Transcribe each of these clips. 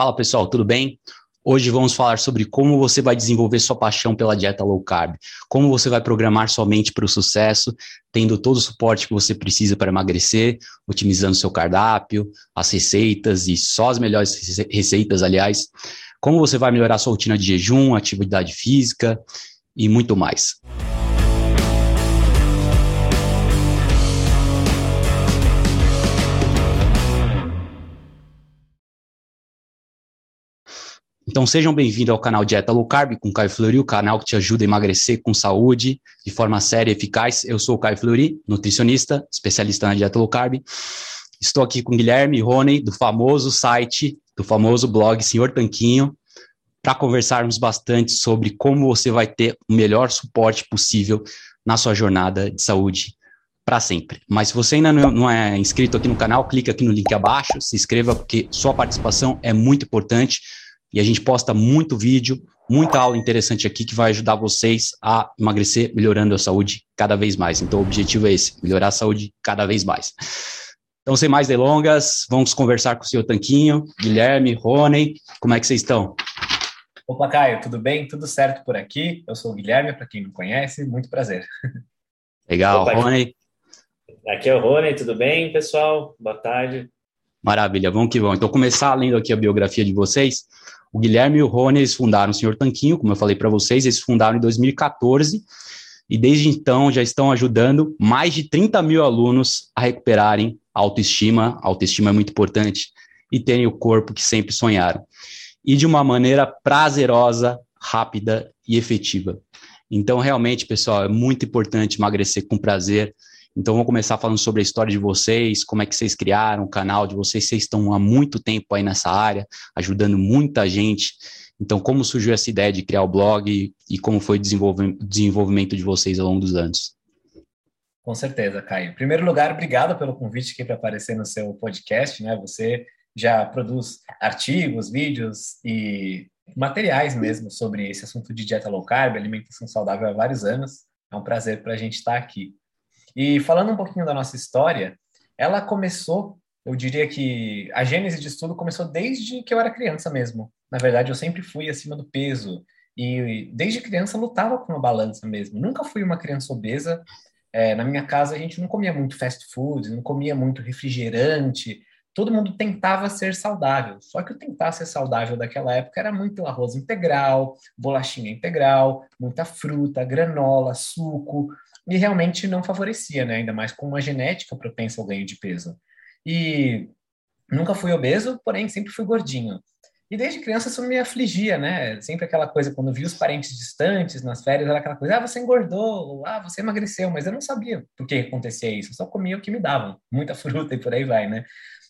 Fala pessoal, tudo bem? Hoje vamos falar sobre como você vai desenvolver sua paixão pela dieta low carb, como você vai programar sua mente para o sucesso, tendo todo o suporte que você precisa para emagrecer, otimizando seu cardápio, as receitas e só as melhores receitas, aliás, como você vai melhorar sua rotina de jejum, atividade física e muito mais. Então sejam bem-vindos ao canal Dieta Low Carb com Caio Fleury, o canal que te ajuda a emagrecer com saúde, de forma séria e eficaz. Eu sou o Caio Fleury, nutricionista, especialista na dieta low carb. Estou aqui com Guilherme Rony, do famoso site, do famoso blog Senhor Tanquinho, para conversarmos bastante sobre como você vai ter o melhor suporte possível na sua jornada de saúde para sempre. Mas se você ainda não é inscrito aqui no canal, clica aqui no link abaixo, se inscreva, porque sua participação é muito importante e a gente posta muito vídeo, muita aula interessante aqui que vai ajudar vocês a emagrecer, melhorando a saúde cada vez mais. Então, o objetivo é esse: melhorar a saúde cada vez mais. Então, sem mais delongas, vamos conversar com o senhor Tanquinho, Guilherme, Rony. Como é que vocês estão? Opa, Caio, tudo bem? Tudo certo por aqui? Eu sou o Guilherme, para quem não conhece, muito prazer. Legal, Opa, Rony. Aqui é o Rony, tudo bem, pessoal? Boa tarde. Maravilha, vamos que vamos. Então, começar lendo aqui a biografia de vocês. O Guilherme e o Rony, eles fundaram o Senhor Tanquinho, como eu falei para vocês, eles fundaram em 2014 e desde então já estão ajudando mais de 30 mil alunos a recuperarem autoestima, autoestima é muito importante, e terem o corpo que sempre sonharam. E de uma maneira prazerosa, rápida e efetiva. Então, realmente, pessoal, é muito importante emagrecer com prazer, então, vamos começar falando sobre a história de vocês, como é que vocês criaram o canal de vocês. Vocês estão há muito tempo aí nessa área, ajudando muita gente. Então, como surgiu essa ideia de criar o blog e como foi o desenvolvimento de vocês ao longo dos anos? Com certeza, Caio. Em primeiro lugar, obrigado pelo convite aqui para aparecer no seu podcast, né? Você já produz artigos, vídeos e materiais mesmo sobre esse assunto de dieta low carb, alimentação saudável há vários anos. É um prazer para a gente estar aqui. E falando um pouquinho da nossa história, ela começou, eu diria que a gênese de estudo começou desde que eu era criança mesmo. Na verdade, eu sempre fui acima do peso e desde criança lutava com a balança mesmo. Nunca fui uma criança obesa. É, na minha casa a gente não comia muito fast food, não comia muito refrigerante. Todo mundo tentava ser saudável. Só que o tentar ser saudável daquela época era muito arroz integral, bolachinha integral, muita fruta, granola, suco e realmente não favorecia, né? Ainda mais com uma genética propensa ao ganho de peso. E nunca fui obeso, porém sempre fui gordinho. E desde criança isso me afligia, né? Sempre aquela coisa, quando via os parentes distantes nas férias, era aquela coisa, ah, você engordou, ah, você emagreceu, mas eu não sabia por que acontecia isso, eu só comia o que me davam, muita fruta e por aí vai, né?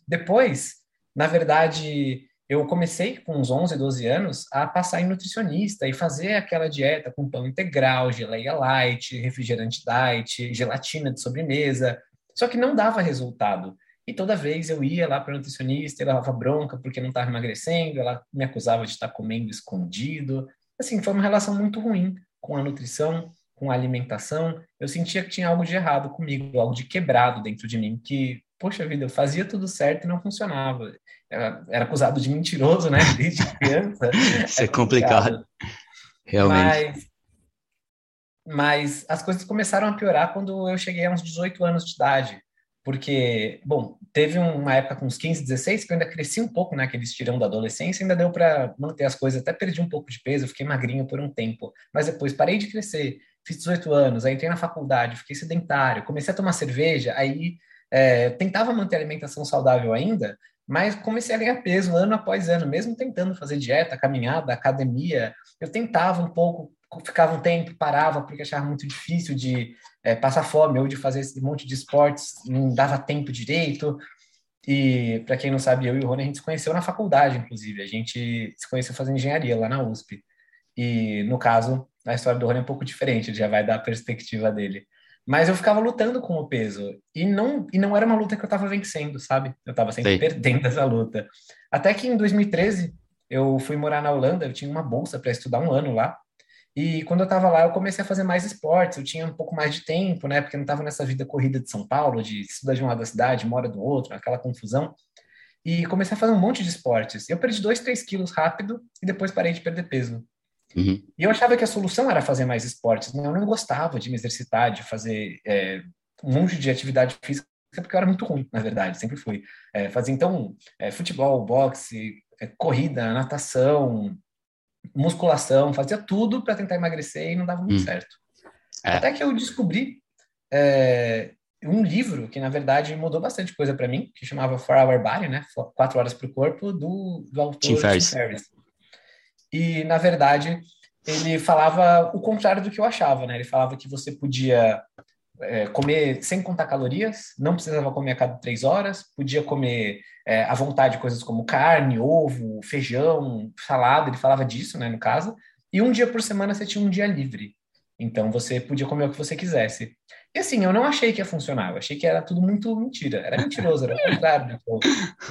Depois, na verdade, eu comecei com uns 11, 12 anos a passar em nutricionista e fazer aquela dieta com pão integral, geleia light, refrigerante diet, gelatina de sobremesa, só que não dava resultado. E toda vez eu ia lá para nutricionista, ela dava bronca porque não estava emagrecendo, ela me acusava de estar comendo escondido. Assim, foi uma relação muito ruim com a nutrição, com a alimentação. Eu sentia que tinha algo de errado comigo, algo de quebrado dentro de mim, que poxa vida, eu fazia tudo certo e não funcionava. Era, era acusado de mentiroso, né? Desde criança. Isso é, é complicado. Realmente. Mas, mas as coisas começaram a piorar quando eu cheguei a uns 18 anos de idade. Porque, bom, teve uma época com uns 15, 16 que eu ainda cresci um pouco né, estirão da adolescência, ainda deu para manter as coisas, até perdi um pouco de peso, fiquei magrinho por um tempo. Mas depois parei de crescer, fiz 18 anos, aí entrei na faculdade, fiquei sedentário, comecei a tomar cerveja, aí é, tentava manter a alimentação saudável ainda, mas comecei a ganhar peso ano após ano, mesmo tentando fazer dieta, caminhada, academia. Eu tentava um pouco, ficava um tempo, parava, porque achava muito difícil de é, passar fome ou de fazer esse monte de esportes, não dava tempo direito. E, para quem não sabe, eu e o Rony, a gente se conheceu na faculdade, inclusive. A gente se conheceu fazendo engenharia lá na USP. E, no caso, a história do Rony é um pouco diferente, já vai dar a perspectiva dele. Mas eu ficava lutando com o peso. E não, e não era uma luta que eu estava vencendo, sabe? Eu estava sempre perdendo essa luta. Até que em 2013, eu fui morar na Holanda, eu tinha uma bolsa para estudar um ano lá. E quando eu estava lá, eu comecei a fazer mais esportes, eu tinha um pouco mais de tempo, né? Porque eu não estava nessa vida corrida de São Paulo, de estudar de uma da cidade, mora do outro, aquela confusão. e comecei a fazer um monte de esportes. Eu perdi 2, 3 quilos rápido e depois parei de perder peso. Uhum. E eu achava que a solução era fazer mais esportes. Né? Eu não gostava de me exercitar, de fazer é, um monte de atividade física, porque eu era muito ruim, na verdade, sempre fui. É, fazia então é, futebol, boxe, é, corrida, natação, musculação, fazia tudo para tentar emagrecer e não dava muito uhum. certo. É. Até que eu descobri é, um livro que, na verdade, mudou bastante coisa para mim, que chamava Four Hour Body, né? Quatro Horas para o Corpo, do, do autor Tim Ferriss. Tim Ferriss. E, na verdade, ele falava o contrário do que eu achava, né? Ele falava que você podia é, comer sem contar calorias, não precisava comer a cada três horas, podia comer é, à vontade coisas como carne, ovo, feijão, salada, ele falava disso, né, no caso, e um dia por semana você tinha um dia livre. Então você podia comer o que você quisesse. E assim, eu não achei que ia funcionar, eu achei que era tudo muito mentira, era mentiroso, era o contrário do que, eu,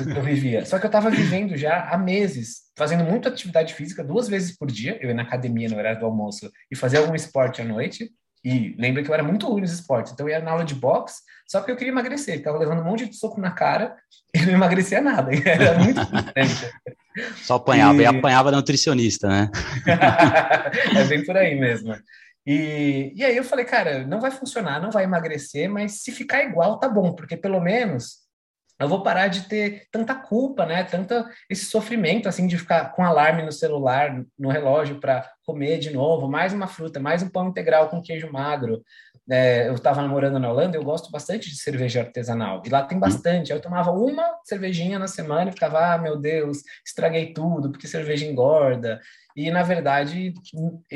do que eu vivia. Só que eu estava vivendo já há meses, fazendo muita atividade física, duas vezes por dia, eu ia na academia no horário do almoço e fazia algum esporte à noite, e lembra que eu era muito ruim nos esportes, então eu ia na aula de boxe, só que eu queria emagrecer, ficava levando um monte de soco na cara e não emagrecia nada, era muito Só apanhava, e... e apanhava nutricionista, né? é bem por aí mesmo. E, e aí eu falei, cara, não vai funcionar, não vai emagrecer, mas se ficar igual, tá bom, porque pelo menos eu vou parar de ter tanta culpa, né? Tanta esse sofrimento assim de ficar com alarme no celular, no relógio para comer de novo, mais uma fruta, mais um pão integral com queijo magro. É, eu estava namorando na Holanda, eu gosto bastante de cerveja artesanal e lá tem bastante. Eu tomava uma cervejinha na semana e ficava, ah, meu Deus, estraguei tudo porque cerveja engorda. E, na verdade,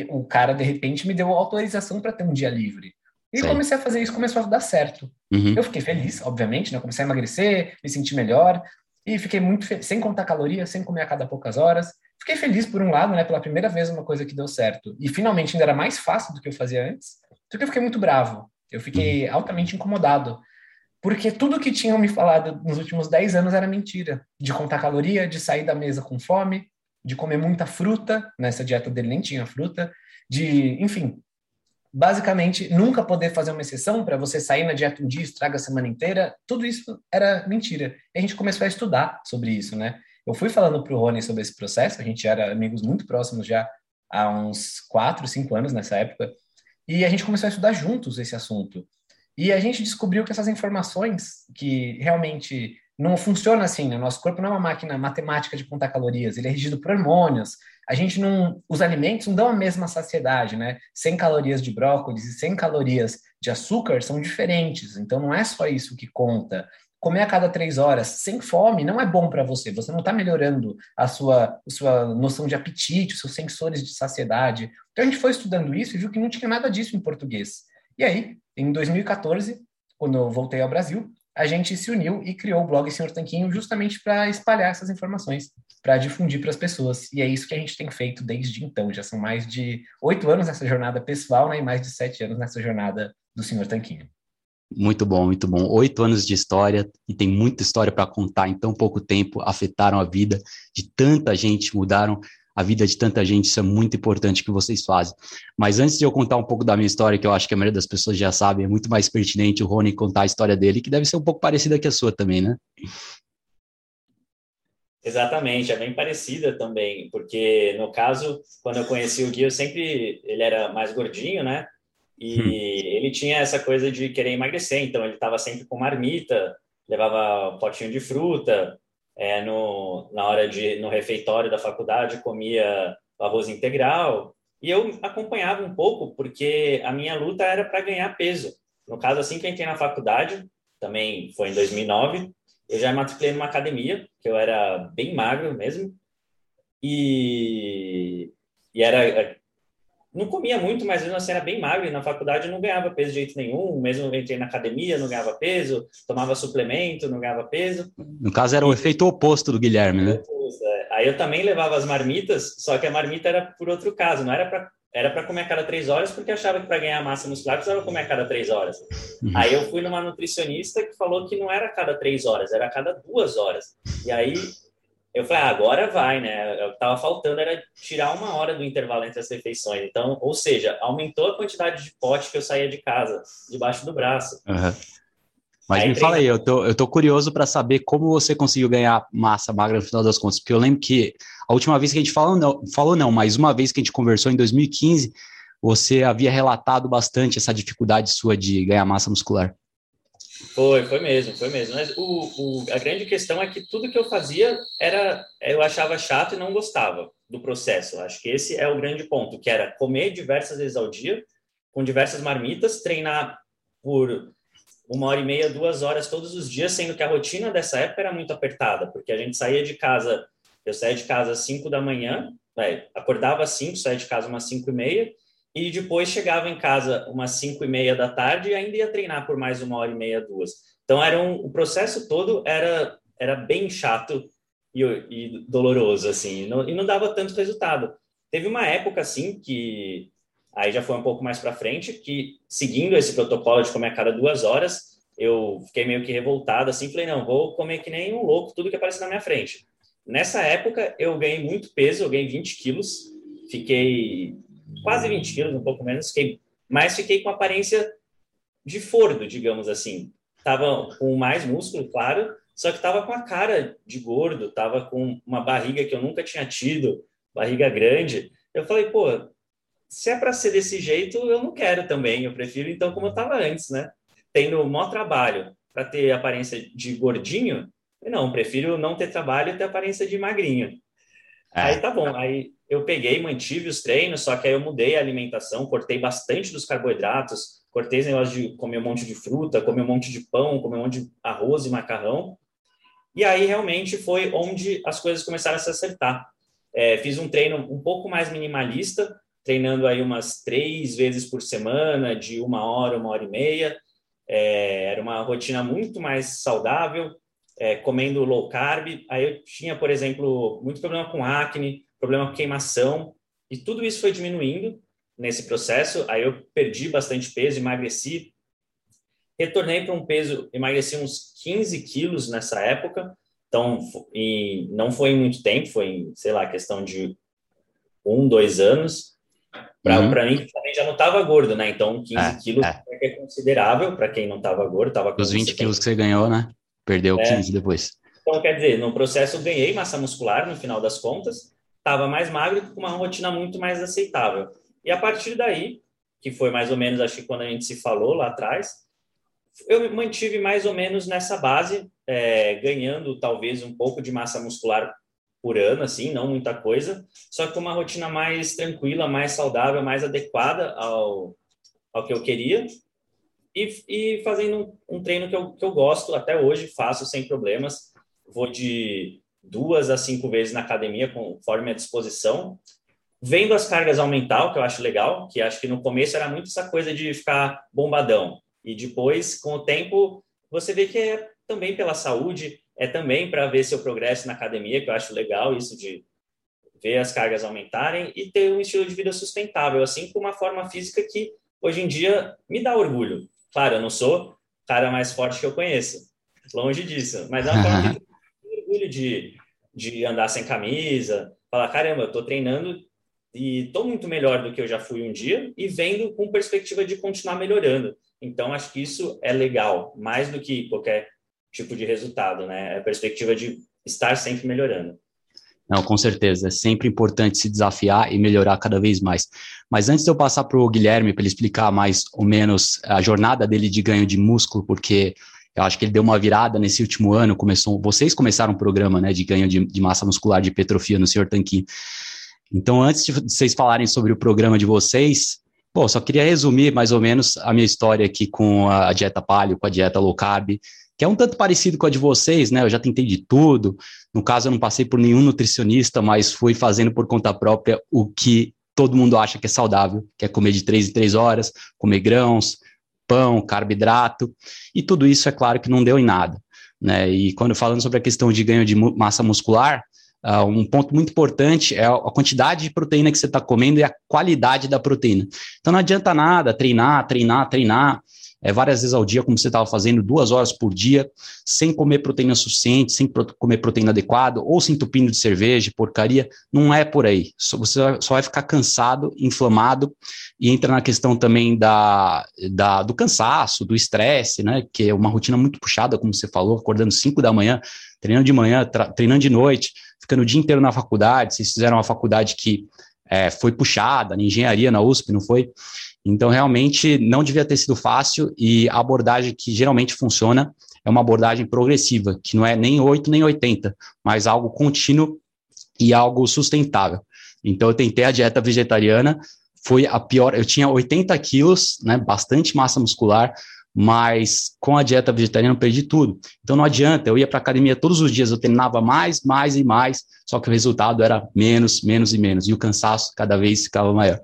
o cara, de repente, me deu autorização para ter um dia livre. E comecei a fazer isso, começou a dar certo. Uhum. Eu fiquei feliz, obviamente, né? Comecei a emagrecer, me senti melhor. E fiquei muito feliz, sem contar calorias, sem comer a cada poucas horas. Fiquei feliz, por um lado, né? Pela primeira vez, uma coisa que deu certo. E, finalmente, ainda era mais fácil do que eu fazia antes. Só que eu fiquei muito bravo. Eu fiquei uhum. altamente incomodado. Porque tudo que tinham me falado nos últimos 10 anos era mentira. De contar caloria, de sair da mesa com fome, de comer muita fruta, nessa dieta dele nem tinha fruta, de, enfim, basicamente nunca poder fazer uma exceção para você sair na dieta um dia, estraga a semana inteira, tudo isso era mentira. E a gente começou a estudar sobre isso, né? Eu fui falando para o Rony sobre esse processo, a gente era amigos muito próximos já há uns quatro, cinco anos nessa época, e a gente começou a estudar juntos esse assunto. E a gente descobriu que essas informações que realmente não funciona assim, né? Nosso corpo não é uma máquina matemática de contar calorias, ele é regido por hormônios. A gente não, os alimentos não dão a mesma saciedade, né? 100 calorias de brócolis e 100 calorias de açúcar são diferentes, então não é só isso que conta. Comer a cada três horas sem fome não é bom para você, você não está melhorando a sua, a sua noção de apetite, os seus sensores de saciedade. Então a gente foi estudando isso e viu que não tinha nada disso em português. E aí, em 2014, quando eu voltei ao Brasil, a gente se uniu e criou o blog Senhor Tanquinho justamente para espalhar essas informações, para difundir para as pessoas. E é isso que a gente tem feito desde então. Já são mais de oito anos nessa jornada pessoal né, e mais de sete anos nessa jornada do Senhor Tanquinho. Muito bom, muito bom. Oito anos de história e tem muita história para contar em tão pouco tempo, afetaram a vida de tanta gente, mudaram a vida de tanta gente, isso é muito importante que vocês fazem. Mas antes de eu contar um pouco da minha história, que eu acho que a maioria das pessoas já sabe, é muito mais pertinente o Rony contar a história dele, que deve ser um pouco parecida com a sua também, né? Exatamente, é bem parecida também, porque no caso, quando eu conheci o Gui, eu sempre, ele era mais gordinho, né? E hum. ele tinha essa coisa de querer emagrecer, então ele estava sempre com marmita, levava um potinho de fruta, é, no, na hora de no refeitório da faculdade comia arroz integral e eu acompanhava um pouco porque a minha luta era para ganhar peso. No caso assim que eu entrei na faculdade, também foi em 2009, eu já matriculei numa academia que eu era bem magro mesmo e, e era não comia muito, mas mesmo assim era bem magro, e na faculdade não ganhava peso de jeito nenhum, mesmo entrei na academia, não ganhava peso, tomava suplemento, não ganhava peso. No caso era o efeito oposto do Guilherme, né? É. Aí eu também levava as marmitas, só que a marmita era por outro caso, não era para era para comer a cada três horas, porque achava que para ganhar massa muscular precisava comer a cada três horas. Uhum. Aí eu fui numa nutricionista que falou que não era a cada três horas, era a cada duas horas. E aí eu falei, ah, agora vai, né? O que tava faltando era tirar uma hora do intervalo entre as refeições. Então, ou seja, aumentou a quantidade de pote que eu saía de casa, debaixo do braço. Uhum. Mas aí me fala aí, eu tô, eu tô curioso para saber como você conseguiu ganhar massa magra no final das contas, porque eu lembro que a última vez que a gente falou não, falou não, mas uma vez que a gente conversou em 2015, você havia relatado bastante essa dificuldade sua de ganhar massa muscular. Foi, foi mesmo, foi mesmo. Mas o, o, a grande questão é que tudo que eu fazia era, eu achava chato e não gostava do processo. Acho que esse é o grande ponto, que era comer diversas vezes ao dia, com diversas marmitas, treinar por uma hora e meia, duas horas todos os dias, sendo que a rotina dessa época era muito apertada, porque a gente saía de casa, eu saía de casa às cinco da manhã, acordava às cinco, saía de casa umas cinco e meia, e depois chegava em casa umas cinco e meia da tarde e ainda ia treinar por mais uma hora e meia, duas. Então era um, o processo todo era era bem chato e, e doloroso assim, e não, e não dava tanto resultado. Teve uma época assim que aí já foi um pouco mais para frente que seguindo esse protocolo de comer a cada duas horas eu fiquei meio que revoltado assim, falei não vou comer que nem um louco tudo que aparece na minha frente. Nessa época eu ganhei muito peso, eu ganhei 20 quilos, fiquei quase 20 quilos, um pouco menos, fiquei, mas fiquei com aparência de fordo, digamos assim. Tava com mais músculo, claro, só que tava com a cara de gordo, tava com uma barriga que eu nunca tinha tido, barriga grande. Eu falei, pô, se é para ser desse jeito, eu não quero também. Eu prefiro então como eu tava antes, né? Tendo maior trabalho para ter aparência de gordinho, não, prefiro não ter trabalho e ter aparência de magrinho. É. Aí tá bom, aí eu peguei, mantive os treinos, só que aí eu mudei a alimentação, cortei bastante dos carboidratos, cortei esse negócio de comer um monte de fruta, comer um monte de pão, comer um monte de arroz e macarrão. E aí realmente foi onde as coisas começaram a se acertar. É, fiz um treino um pouco mais minimalista, treinando aí umas três vezes por semana, de uma hora, uma hora e meia. É, era uma rotina muito mais saudável, é, comendo low carb. Aí eu tinha, por exemplo, muito problema com acne, problema com queimação, e tudo isso foi diminuindo nesse processo. Aí eu perdi bastante peso, emagreci, retornei para um peso, emagreci uns 15 quilos nessa época, então, e não foi em muito tempo, foi em, sei lá, questão de um, dois anos. Para uhum. mim, também já não estava gordo, né? Então, 15 é, quilos é. é considerável para quem não estava gordo. Tava Os 20 quilos que você ganhou, né? Perdeu é. 15 depois. Então, quer dizer, no processo eu ganhei massa muscular no final das contas, estava mais magro com uma rotina muito mais aceitável. E a partir daí, que foi mais ou menos, acho que quando a gente se falou lá atrás, eu mantive mais ou menos nessa base, é, ganhando talvez um pouco de massa muscular por ano, assim, não muita coisa, só que com uma rotina mais tranquila, mais saudável, mais adequada ao, ao que eu queria, e, e fazendo um, treino que eu, que eu gosto, até hoje faço sem problemas, vou de duas a cinco vezes na academia, conforme a disposição. Vendo as cargas aumentar, o que eu acho legal, que acho que no começo era muito essa coisa de ficar bombadão. E depois, com o tempo, você vê que é também pela saúde, é também para ver seu progresso na academia, que eu acho legal isso de ver as cargas aumentarem e ter um estilo de vida sustentável, assim com uma forma física que hoje em dia me dá orgulho. Claro, eu não sou o cara mais forte que eu conheço, longe disso, mas é uma forma orgulho de, de andar sem camisa, falar, caramba, eu estou treinando e estou muito melhor do que eu já fui um dia e vendo com perspectiva de continuar melhorando. Então, acho que isso é legal, mais do que qualquer tipo de resultado, né? É a perspectiva de estar sempre melhorando. Não, com certeza. É sempre importante se desafiar e melhorar cada vez mais. Mas antes de eu passar para o Guilherme para ele explicar mais ou menos a jornada dele de ganho de músculo, porque eu acho que ele deu uma virada nesse último ano. Começou, vocês começaram um programa né, de ganho de, de massa muscular, de hipertrofia no Sr. Tanquinho. Então, antes de vocês falarem sobre o programa de vocês, bom, só queria resumir mais ou menos a minha história aqui com a dieta paleo, com a dieta low carb, que é um tanto parecido com a de vocês, né? Eu já tentei de tudo. No caso, eu não passei por nenhum nutricionista, mas fui fazendo por conta própria o que todo mundo acha que é saudável, que é comer de três em três horas, comer grãos, pão, carboidrato, e tudo isso é claro que não deu em nada. Né? E quando falando sobre a questão de ganho de massa muscular, uh, um ponto muito importante é a quantidade de proteína que você está comendo e a qualidade da proteína. Então não adianta nada treinar, treinar, treinar, é, várias vezes ao dia, como você estava fazendo, duas horas por dia, sem comer proteína suficiente, sem pro comer proteína adequada, ou se entupindo de cerveja, porcaria, não é por aí. Você só vai ficar cansado, inflamado, e entra na questão também da, da do cansaço, do estresse, né? Que é uma rotina muito puxada, como você falou, acordando 5 da manhã, treinando de manhã, treinando de noite, ficando o dia inteiro na faculdade. Vocês fizeram uma faculdade que é, foi puxada, na engenharia na USP, não foi? Então, realmente, não devia ter sido fácil e a abordagem que geralmente funciona é uma abordagem progressiva, que não é nem 8 nem 80, mas algo contínuo e algo sustentável. Então, eu tentei a dieta vegetariana, foi a pior. Eu tinha 80 quilos, né, bastante massa muscular, mas com a dieta vegetariana eu perdi tudo. Então não adianta, eu ia para academia todos os dias, eu treinava mais, mais e mais, só que o resultado era menos, menos e menos, e o cansaço cada vez ficava maior.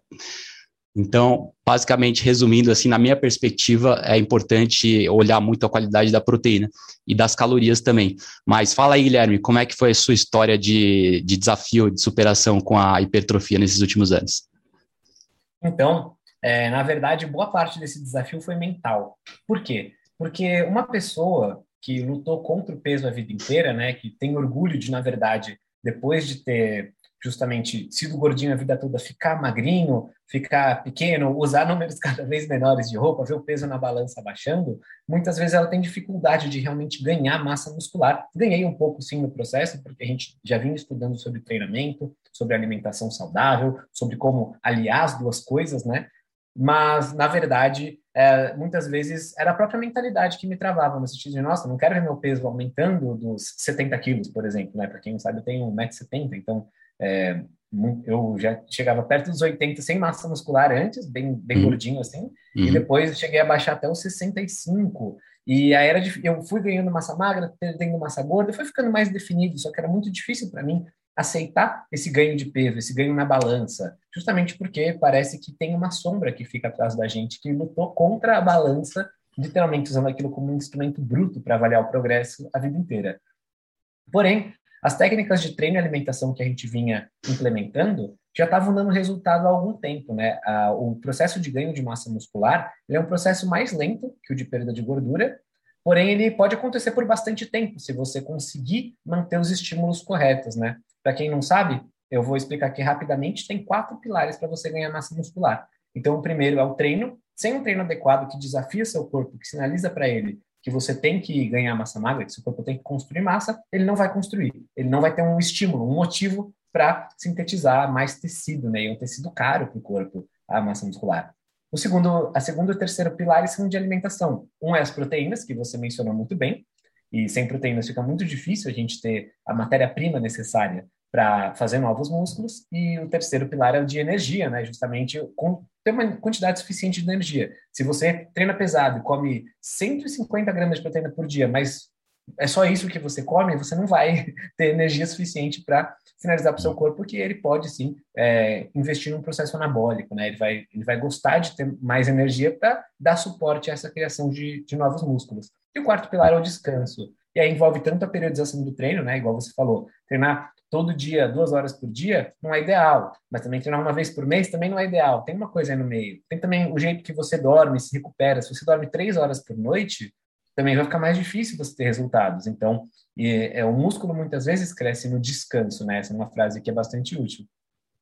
Então, basicamente, resumindo, assim, na minha perspectiva, é importante olhar muito a qualidade da proteína e das calorias também. Mas fala aí, Guilherme, como é que foi a sua história de, de desafio, de superação com a hipertrofia nesses últimos anos? Então, é, na verdade, boa parte desse desafio foi mental. Por quê? Porque uma pessoa que lutou contra o peso a vida inteira, né, que tem orgulho de, na verdade, depois de ter justamente sido gordinho a vida toda, ficar magrinho, ficar pequeno, usar números cada vez menores de roupa, ver o peso na balança baixando, muitas vezes ela tem dificuldade de realmente ganhar massa muscular. Ganhei um pouco sim no processo, porque a gente já vinha estudando sobre treinamento, sobre alimentação saudável, sobre como aliar as duas coisas, né? Mas, na verdade, é, muitas vezes era a própria mentalidade que me travava, no sentido de, nossa, não quero ver meu peso aumentando dos 70 quilos, por exemplo, né? Para quem não sabe, eu tenho 1,70m, então é, eu já chegava perto dos 80 sem massa muscular antes, bem, bem uhum. gordinho assim, uhum. e depois cheguei a baixar até os 65. E aí era eu fui ganhando massa magra, perdendo massa gorda, foi ficando mais definido, só que era muito difícil para mim aceitar esse ganho de peso, esse ganho na balança, justamente porque parece que tem uma sombra que fica atrás da gente que lutou contra a balança, literalmente usando aquilo como um instrumento bruto para avaliar o progresso a vida inteira. Porém, as técnicas de treino e alimentação que a gente vinha implementando já estavam dando resultado há algum tempo, né? o processo de ganho de massa muscular é um processo mais lento que o de perda de gordura, porém ele pode acontecer por bastante tempo se você conseguir manter os estímulos corretos, né? Para quem não sabe, eu vou explicar aqui rapidamente, tem quatro pilares para você ganhar massa muscular. Então, o primeiro é o treino, sem um treino adequado que desafia seu corpo, que sinaliza para ele que você tem que ganhar massa magra, que seu corpo tem que construir massa, ele não vai construir. Ele não vai ter um estímulo, um motivo para sintetizar mais tecido, né? E um tecido caro para o corpo, a massa muscular. O segundo, a segundo e terceiro pilares são de alimentação. Um é as proteínas, que você mencionou muito bem, e sem proteínas fica muito difícil a gente ter a matéria-prima necessária para fazer novos músculos. E o terceiro pilar é o de energia, né? Justamente com ter uma quantidade suficiente de energia. Se você treina pesado e come 150 gramas de proteína por dia, mas é só isso que você come, você não vai ter energia suficiente para sinalizar para o seu corpo que ele pode sim é, investir num processo anabólico, né? Ele vai, ele vai gostar de ter mais energia para dar suporte a essa criação de, de novos músculos. E o quarto pilar é o descanso. E aí envolve tanto a periodização do treino, né? Igual você falou, treinar todo dia, duas horas por dia, não é ideal. Mas também treinar uma vez por mês também não é ideal. Tem uma coisa aí no meio. Tem também o jeito que você dorme, se recupera. Se você dorme três horas por noite, também vai ficar mais difícil você ter resultados. Então, é, o músculo muitas vezes cresce no descanso, né? Essa é uma frase que é bastante útil.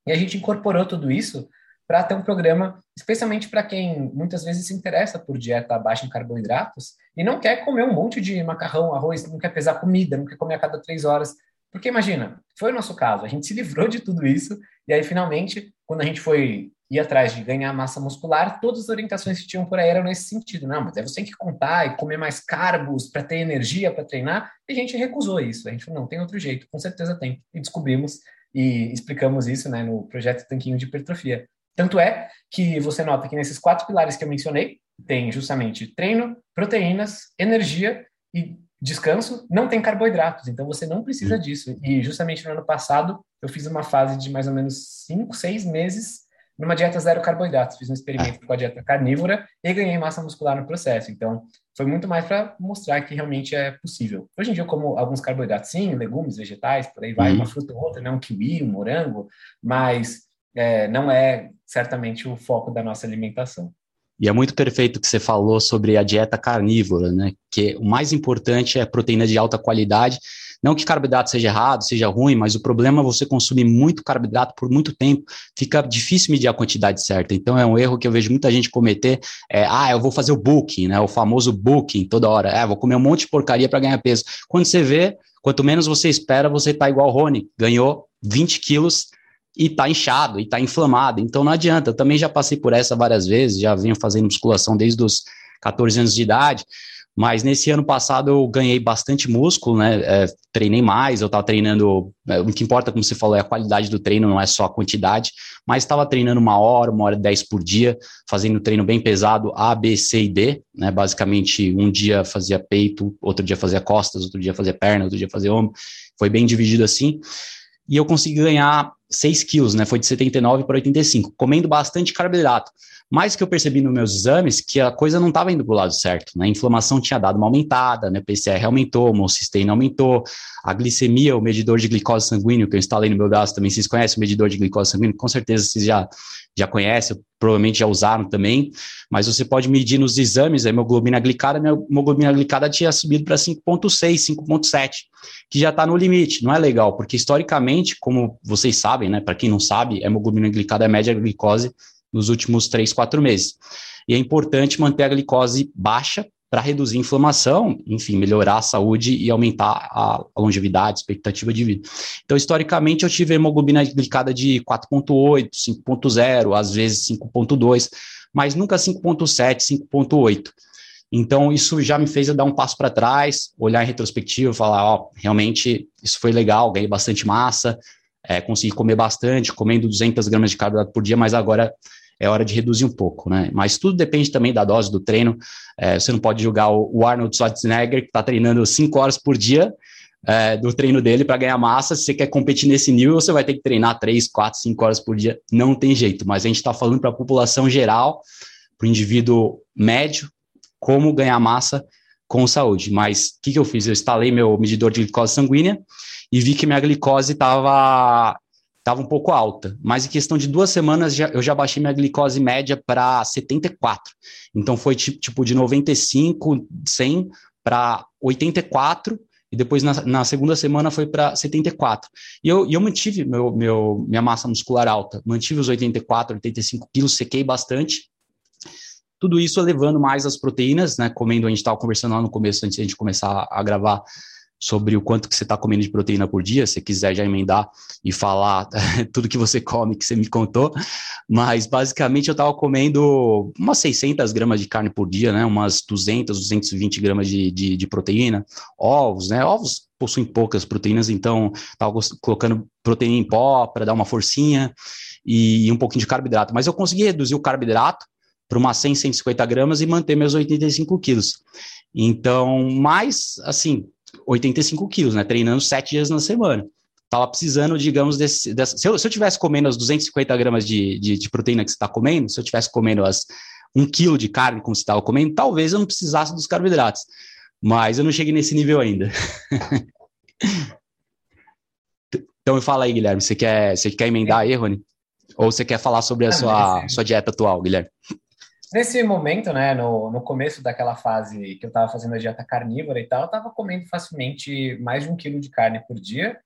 E a gente incorporou tudo isso para ter um programa, especialmente para quem muitas vezes se interessa por dieta baixa em carboidratos e não quer comer um monte de macarrão, arroz, não quer pesar comida, não quer comer a cada três horas. Porque imagina, foi o nosso caso, a gente se livrou de tudo isso, e aí finalmente, quando a gente foi ir atrás de ganhar massa muscular, todas as orientações que tinham por aí eram nesse sentido. Não, mas aí você tem que contar e comer mais carbos para ter energia para treinar, e a gente recusou isso. A gente falou, não, tem outro jeito, com certeza tem. E descobrimos e explicamos isso né, no projeto Tanquinho de Hipertrofia. Tanto é que você nota que nesses quatro pilares que eu mencionei, tem justamente treino, proteínas, energia e descanso, não tem carboidratos, então você não precisa uhum. disso. E justamente no ano passado, eu fiz uma fase de mais ou menos 5, 6 meses numa dieta zero carboidratos. Fiz um experimento com a dieta carnívora e ganhei massa muscular no processo. Então, foi muito mais para mostrar que realmente é possível. Hoje em dia eu como alguns carboidratos, sim, legumes, vegetais, por aí vai, uhum. uma fruta ou outra, né? um kiwi, um morango, mas é, não é certamente o foco da nossa alimentação. E é muito perfeito que você falou sobre a dieta carnívora, né? Que o mais importante é proteína de alta qualidade. Não que carboidrato seja errado, seja ruim, mas o problema é você consumir muito carboidrato por muito tempo. Fica difícil medir a quantidade certa. Então é um erro que eu vejo muita gente cometer. É, ah, eu vou fazer o booking, né? O famoso booking toda hora. É, vou comer um monte de porcaria para ganhar peso. Quando você vê, quanto menos você espera, você tá igual o Rony. Ganhou 20 quilos e tá inchado, e tá inflamado. Então não adianta. Eu também já passei por essa várias vezes, já venho fazendo musculação desde os 14 anos de idade. Mas nesse ano passado eu ganhei bastante músculo, né? É, treinei mais, eu estava treinando. É, o que importa, como você falou, é a qualidade do treino, não é só a quantidade. Mas estava treinando uma hora, uma hora e dez por dia, fazendo treino bem pesado, A, B, C e D, né? Basicamente, um dia fazia peito, outro dia fazia costas, outro dia fazia perna, outro dia fazia ombro. Foi bem dividido assim. E eu consegui ganhar 6 quilos, né? Foi de 79 para 85, comendo bastante carboidrato. Mas que eu percebi nos meus exames que a coisa não estava indo para o lado certo, né? A inflamação tinha dado uma aumentada, né? O PCR aumentou, o homocisteína aumentou, a glicemia, o medidor de glicose sanguíneo que eu instalei no meu braço também, vocês conhecem o medidor de glicose sanguíneo? Com certeza vocês já, já conhecem, provavelmente já usaram também, mas você pode medir nos exames a hemoglobina glicada, minha hemoglobina glicada tinha subido para 5.6, 5.7, que já está no limite, não é legal, porque historicamente, como vocês sabem, né, para quem não sabe, hemoglobina glicada é a média glicose nos últimos três, quatro meses. E é importante manter a glicose baixa para reduzir a inflamação, enfim, melhorar a saúde e aumentar a longevidade, expectativa de vida. Então, historicamente, eu tive hemoglobina glicada de 4.8, 5.0, às vezes 5.2, mas nunca 5.7, 5.8. Então, isso já me fez dar um passo para trás, olhar em retrospectiva, falar, ó, realmente isso foi legal, ganhei bastante massa, é, consegui comer bastante, comendo 200 gramas de carboidrato por dia, mas agora é hora de reduzir um pouco, né? Mas tudo depende também da dose do treino. É, você não pode julgar o, Arnold Schwarzenegger, que está treinando 5 horas por dia é, do treino dele para ganhar massa. Se você quer competir nesse nível, você vai ter que treinar 3, 4, 5 horas por dia. Não tem jeito. Mas a gente está falando para a população geral, para o indivíduo médio, como ganhar massa com saúde. Mas o que, que eu fiz? Eu instalei meu medidor de glicose sanguínea e vi que minha glicose estava tava um pouco alta, mas em questão de duas semanas já, eu já baixei minha glicose média para 74. Então foi tipo, de 95, 100 para 84 e depois na, na, segunda semana foi para 74. E eu, e eu mantive meu, meu, minha massa muscular alta, mantive os 84, 85 quilos, sequei bastante. Tudo isso levando mais as proteínas, né? Comendo, a gente estava conversando lá no começo, antes de a gente começar a gravar, sobre o quanto que você está comendo de proteína por dia, se quiser já emendar e falar tudo que você come, que você me contou, mas basicamente eu estava comendo umas 600 gramas de carne por dia, né, umas 200, 220 gramas de, de, de proteína, ovos, né, ovos possuem poucas proteínas, então estava colocando proteína em pó para dar uma forcinha e um pouquinho de carboidrato, mas eu consegui reduzir o carboidrato para umas 100, 150 gramas e manter meus 85 quilos. Então, mais assim, 85 quilos, né? Treinando sete dias na semana. Tava precisando, digamos, desse. Dessa, se, eu, se eu tivesse comendo as 250 gramas de, de, de proteína que você está comendo, se eu tivesse comendo as um quilo de carne como você estava comendo, talvez eu não precisasse dos carboidratos. Mas eu não cheguei nesse nível ainda. então me fala aí, Guilherme, você quer, você quer emendar aí, Rony? Ou você quer falar sobre a sua, sua dieta atual, Guilherme? Nesse momento, né, no, no começo daquela fase que eu estava fazendo a dieta carnívora e tal, eu estava comendo facilmente mais de um quilo de carne por dia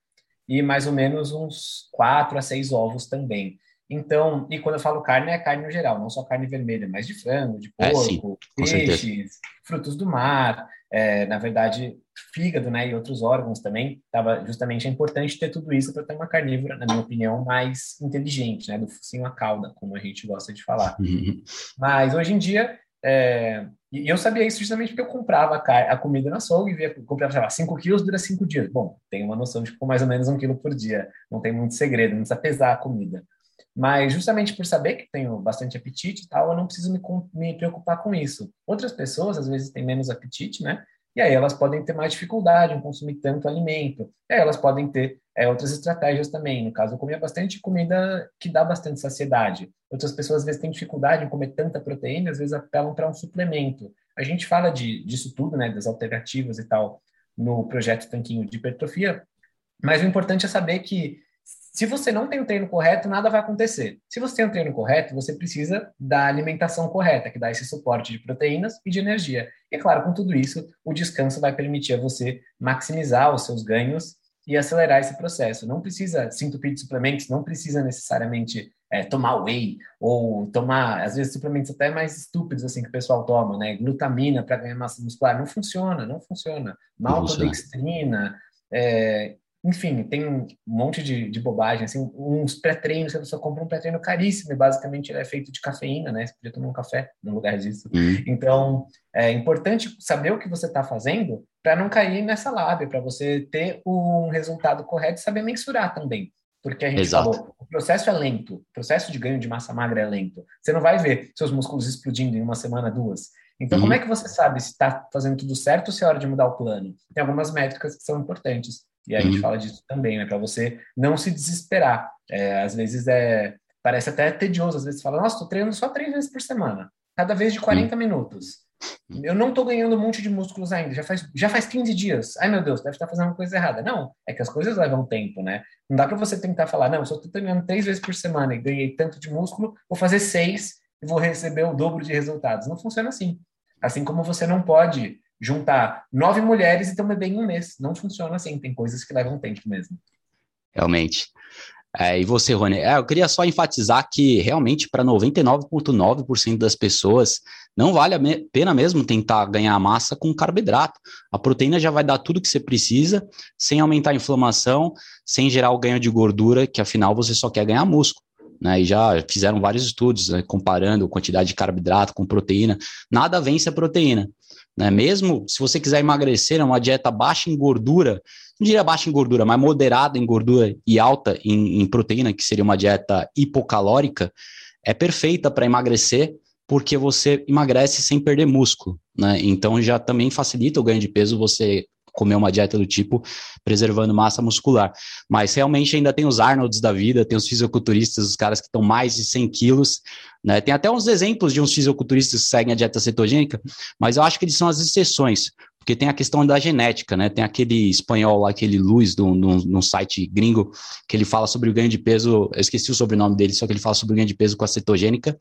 e mais ou menos uns quatro a seis ovos também. Então, e quando eu falo carne, é carne no geral, não só carne vermelha, mas de frango, de porco, é, peixes, frutos do mar, é, na verdade, fígado, né, e outros órgãos também. Tava justamente é importante ter tudo isso para ter uma carnívora, na minha opinião, mais inteligente, né, do focinho à cauda, como a gente gosta de falar. Uhum. Mas hoje em dia, é, e eu sabia isso justamente porque eu comprava a, a comida na açougue e via, comprava, sei lá, 5 quilos dura 5 dias. Bom, tem uma noção de que mais ou menos um quilo por dia. Não tem muito segredo, não precisa pesar a comida. Mas justamente por saber que tenho bastante apetite e tal, eu não preciso me, me preocupar com isso. Outras pessoas, às vezes, têm menos apetite, né? E aí elas podem ter mais dificuldade em consumir tanto alimento. E aí elas podem ter é, outras estratégias também. No caso, eu comia bastante comida que dá bastante saciedade. Outras pessoas, às vezes, têm dificuldade em comer tanta proteína, às vezes apelam para um suplemento. A gente fala de, disso tudo, né, das alternativas e tal, no projeto Tanquinho de Hipertrofia, mas o importante é saber que Se você não tem o treino correto, nada vai acontecer. Se você tem o treino correto, você precisa da alimentação correta, que dá esse suporte de proteínas e de energia. E, claro, com tudo isso, o descanso vai permitir a você maximizar os seus ganhos e acelerar esse processo. Não precisa se entupir de suplementos, não precisa necessariamente é, tomar whey ou tomar, às vezes, suplementos até mais estúpidos assim que o pessoal toma, né? Glutamina para ganhar massa muscular. Não funciona, não funciona. Maltodextrina, é, enfim, tem um monte de, de bobagem, assim, uns pré-treinos, você compra um pré-treino caríssimo e basicamente ele é feito de cafeína, né? Você podia tomar um café no lugar disso. Uhum. Então, é importante saber o que você está fazendo para não cair nessa lábia, para você ter um resultado correto e saber mensurar também. Porque a gente Exato. falou, o processo é lento, o processo de ganho de massa magra é lento. Você não vai ver seus músculos explodindo em uma semana, duas. Então, uhum. como é que você sabe se está fazendo tudo certo ou se é hora de mudar o plano? Tem algumas métricas que são importantes. E a uhum. gente fala disso também, né? Para você não se desesperar. É, às vezes é parece até tedioso, às vezes você fala, nossa, estou treinando só três vezes por semana, cada vez de 40 uhum. minutos. Eu não estou ganhando um monte de músculos ainda, já faz, já faz 15 dias. Ai meu Deus, deve estar fazendo uma coisa errada. Não, é que as coisas levam tempo, né? Não dá para você tentar falar, não, se eu estou treinando três vezes por semana e ganhei tanto de músculo, vou fazer seis e vou receber o dobro de resultados. Não funciona assim. Assim como você não pode juntar nove mulheres e ter um bebê em um mês. Não funciona assim, tem coisas que levam tempo mesmo. Realmente. É, e você, Rony? É, eu queria só enfatizar que realmente para 99,9% das pessoas não vale a pena mesmo tentar ganhar massa com carboidrato. A proteína já vai dar tudo que você precisa, sem aumentar a inflamação, sem gerar o ganho de gordura, que afinal você só quer ganhar músculo. Né, e já fizeram vários estudos né, comparando quantidade de carboidrato com proteína. Nada vence a proteína. Né? Mesmo se você quiser emagrecer, é uma dieta baixa em gordura, não diria baixa em gordura, mas moderada em gordura e alta em, em proteína, que seria uma dieta hipocalórica, é perfeita para emagrecer, porque você emagrece sem perder músculo, né? Então já também facilita o ganho de peso você comer uma dieta do tipo, preservando massa muscular. Mas realmente ainda tem os Arnolds da vida, tem os fisiculturistas, os caras que estão mais de 100 quilos, né? Tem até uns exemplos de uns fisiculturistas que seguem a dieta cetogênica, mas eu acho que eles são as exceções, porque tem a questão da genética, né? Tem aquele espanhol lá, aquele Luiz, no site gringo, que ele fala sobre o ganho de peso, eu esqueci o sobrenome dele, só que ele fala sobre o ganho de peso com a cetogênica.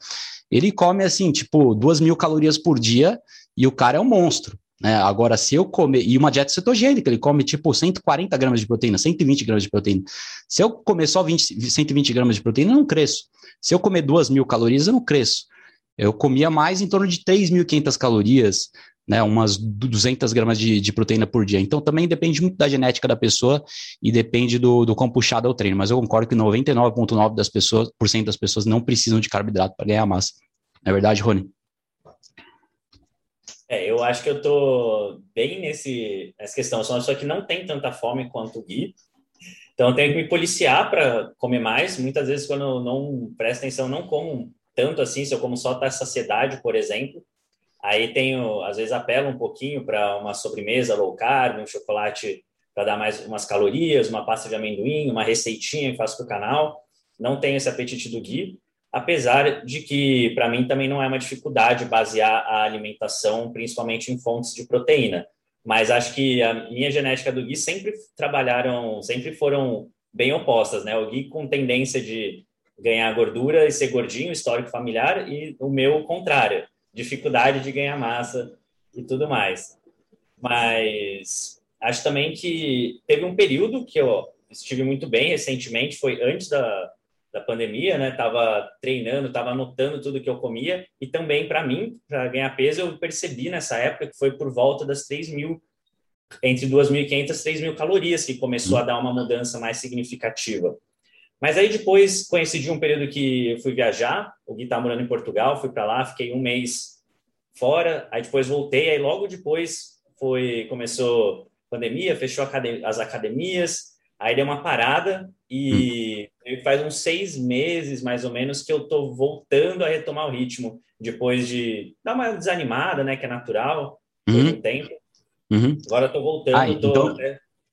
Ele come, assim, tipo, duas mil calorias por dia e o cara é um monstro. Né? Agora, se eu comer, e uma dieta cetogênica, ele come tipo 140 gramas de proteína, 120 gramas de proteína. Se eu comer só 20, 120 gramas de proteína, eu não cresço. Se eu comer 2 mil calorias, eu não cresço. Eu comia mais em torno de 3.500 calorias, né, umas 200 gramas de, de, proteína por dia. Então, também depende muito da genética da pessoa e depende do, do quão puxado é o treino. Mas eu concordo que 99,9% das pessoas, por cento das pessoas não precisam de carboidrato para ganhar massa. Não é verdade, Rony? É, eu acho que eu tô bem nesse, nessa questão. Só uma pessoa que não tem tanta fome quanto o Gui. Então, eu tenho que me policiar para comer mais. Muitas vezes, quando eu não presto atenção, não como tanto assim. Se eu como só essa saciedade, por exemplo. Aí tenho, às vezes, apelo um pouquinho para uma sobremesa low carb, um chocolate para dar mais umas calorias, uma pasta de amendoim, uma receitinha que faço para o canal. Não tenho esse apetite do Gui apesar de que, para mim, também não é uma dificuldade basear a alimentação, principalmente em fontes de proteína. Mas acho que a minha genética do Gui sempre trabalharam, sempre foram bem opostas, né? O Gui com tendência de ganhar gordura e ser gordinho, histórico familiar, e o meu contrário, dificuldade de ganhar massa e tudo mais. Mas acho também que teve um período que eu estive muito bem recentemente, foi antes da, da pandemia, né? Tava treinando, tava anotando tudo que eu comia e também para mim, para ganhar peso, eu percebi nessa época que foi por volta das 3 mil, entre 2.500 e 3 mil calorias que começou a dar uma mudança mais significativa. Mas aí depois coincidiu um período que fui viajar, o Gui tá morando em Portugal, fui para lá, fiquei um mês fora, aí depois voltei, aí logo depois foi começou pandemia, fechou as academias, aí deu uma parada e faz uns seis meses, mais ou menos, que eu tô voltando a retomar o ritmo, depois de dar uma desanimada, né, que é natural, uhum. todo tempo. Uhum. Agora eu tô voltando, ah, tô, então...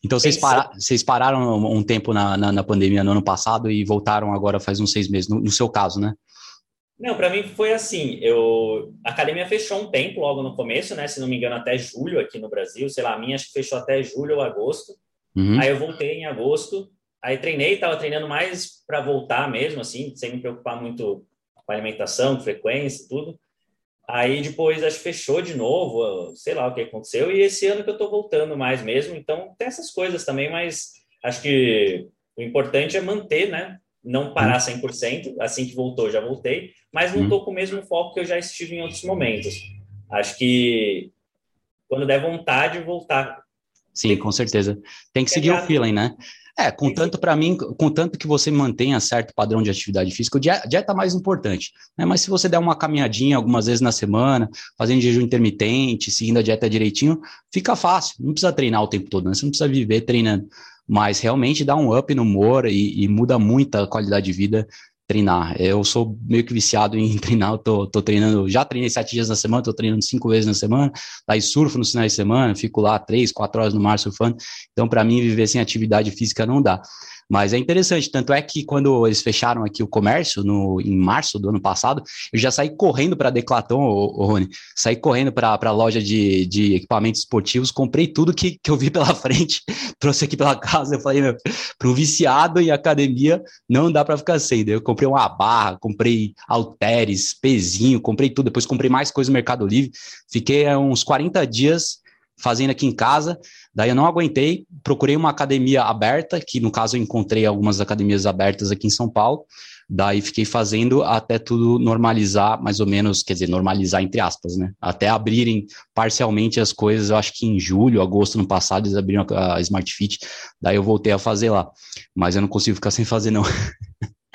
Então vocês, para, vocês pararam um tempo na, na, na, pandemia no ano passado e voltaram agora faz uns seis meses, no, no seu caso, né? Não, para mim foi assim. Eu a academia fechou um tempo logo no começo, né? Se não me engano, até julho aqui no Brasil. Sei lá, a minha acho que fechou até julho ou agosto. Uhum. Aí eu voltei em agosto, Aí treinei, estava treinando mais para voltar mesmo, assim, sem me preocupar muito com alimentação, frequência, tudo. Aí depois acho que fechou de novo, sei lá o que aconteceu, e esse ano que eu estou voltando mais mesmo, então tem essas coisas também, mas acho que o importante é manter, né? Não parar 100%, assim que voltou, já voltei, mas não estou com o mesmo foco que eu já estive em outros momentos. Acho que quando der vontade, voltar. Sim, com certeza. Tem que seguir o feeling, né? É, contanto para mim, contanto que você mantenha certo padrão de atividade física, o dieta é mais importante, né? Mas se você der uma caminhadinha algumas vezes na semana, fazendo jejum intermitente, seguindo a dieta direitinho, fica fácil. Não precisa treinar o tempo todo, né? Você não precisa viver treinando. Mas realmente dá um up no humor e, e muda muito a qualidade de vida treinar. Eu sou meio que viciado em treinar, eu tô, tô treinando, já treinei sete dias na semana, tô treinando cinco vezes na semana, daí surfo nos finais de semana, fico lá três, quatro horas no mar surfando, então para mim viver sem atividade física não dá. Mas é interessante, tanto é que quando eles fecharam aqui o comércio, no, em março do ano passado, eu já saí correndo para Declaton, ô, ô, Rony, saí correndo para a loja de, de equipamentos esportivos, comprei tudo que, que eu vi pela frente, trouxe aqui pela casa, eu falei, para um viciado em academia, não dá para ficar sem. Eu comprei uma barra, comprei halteres, pezinho, comprei tudo, depois comprei mais coisa no Mercado Livre, fiquei uns 40 dias fazendo aqui em casa. Daí eu não aguentei, procurei uma academia aberta, que no caso eu encontrei algumas academias abertas aqui em São Paulo. Daí fiquei fazendo até tudo normalizar, mais ou menos, quer dizer, normalizar entre aspas, né? Até abrirem parcialmente as coisas, eu acho que em julho, agosto no passado, eles abriram a Smart Fit, daí eu voltei a fazer lá. Mas eu não consigo ficar sem fazer, não.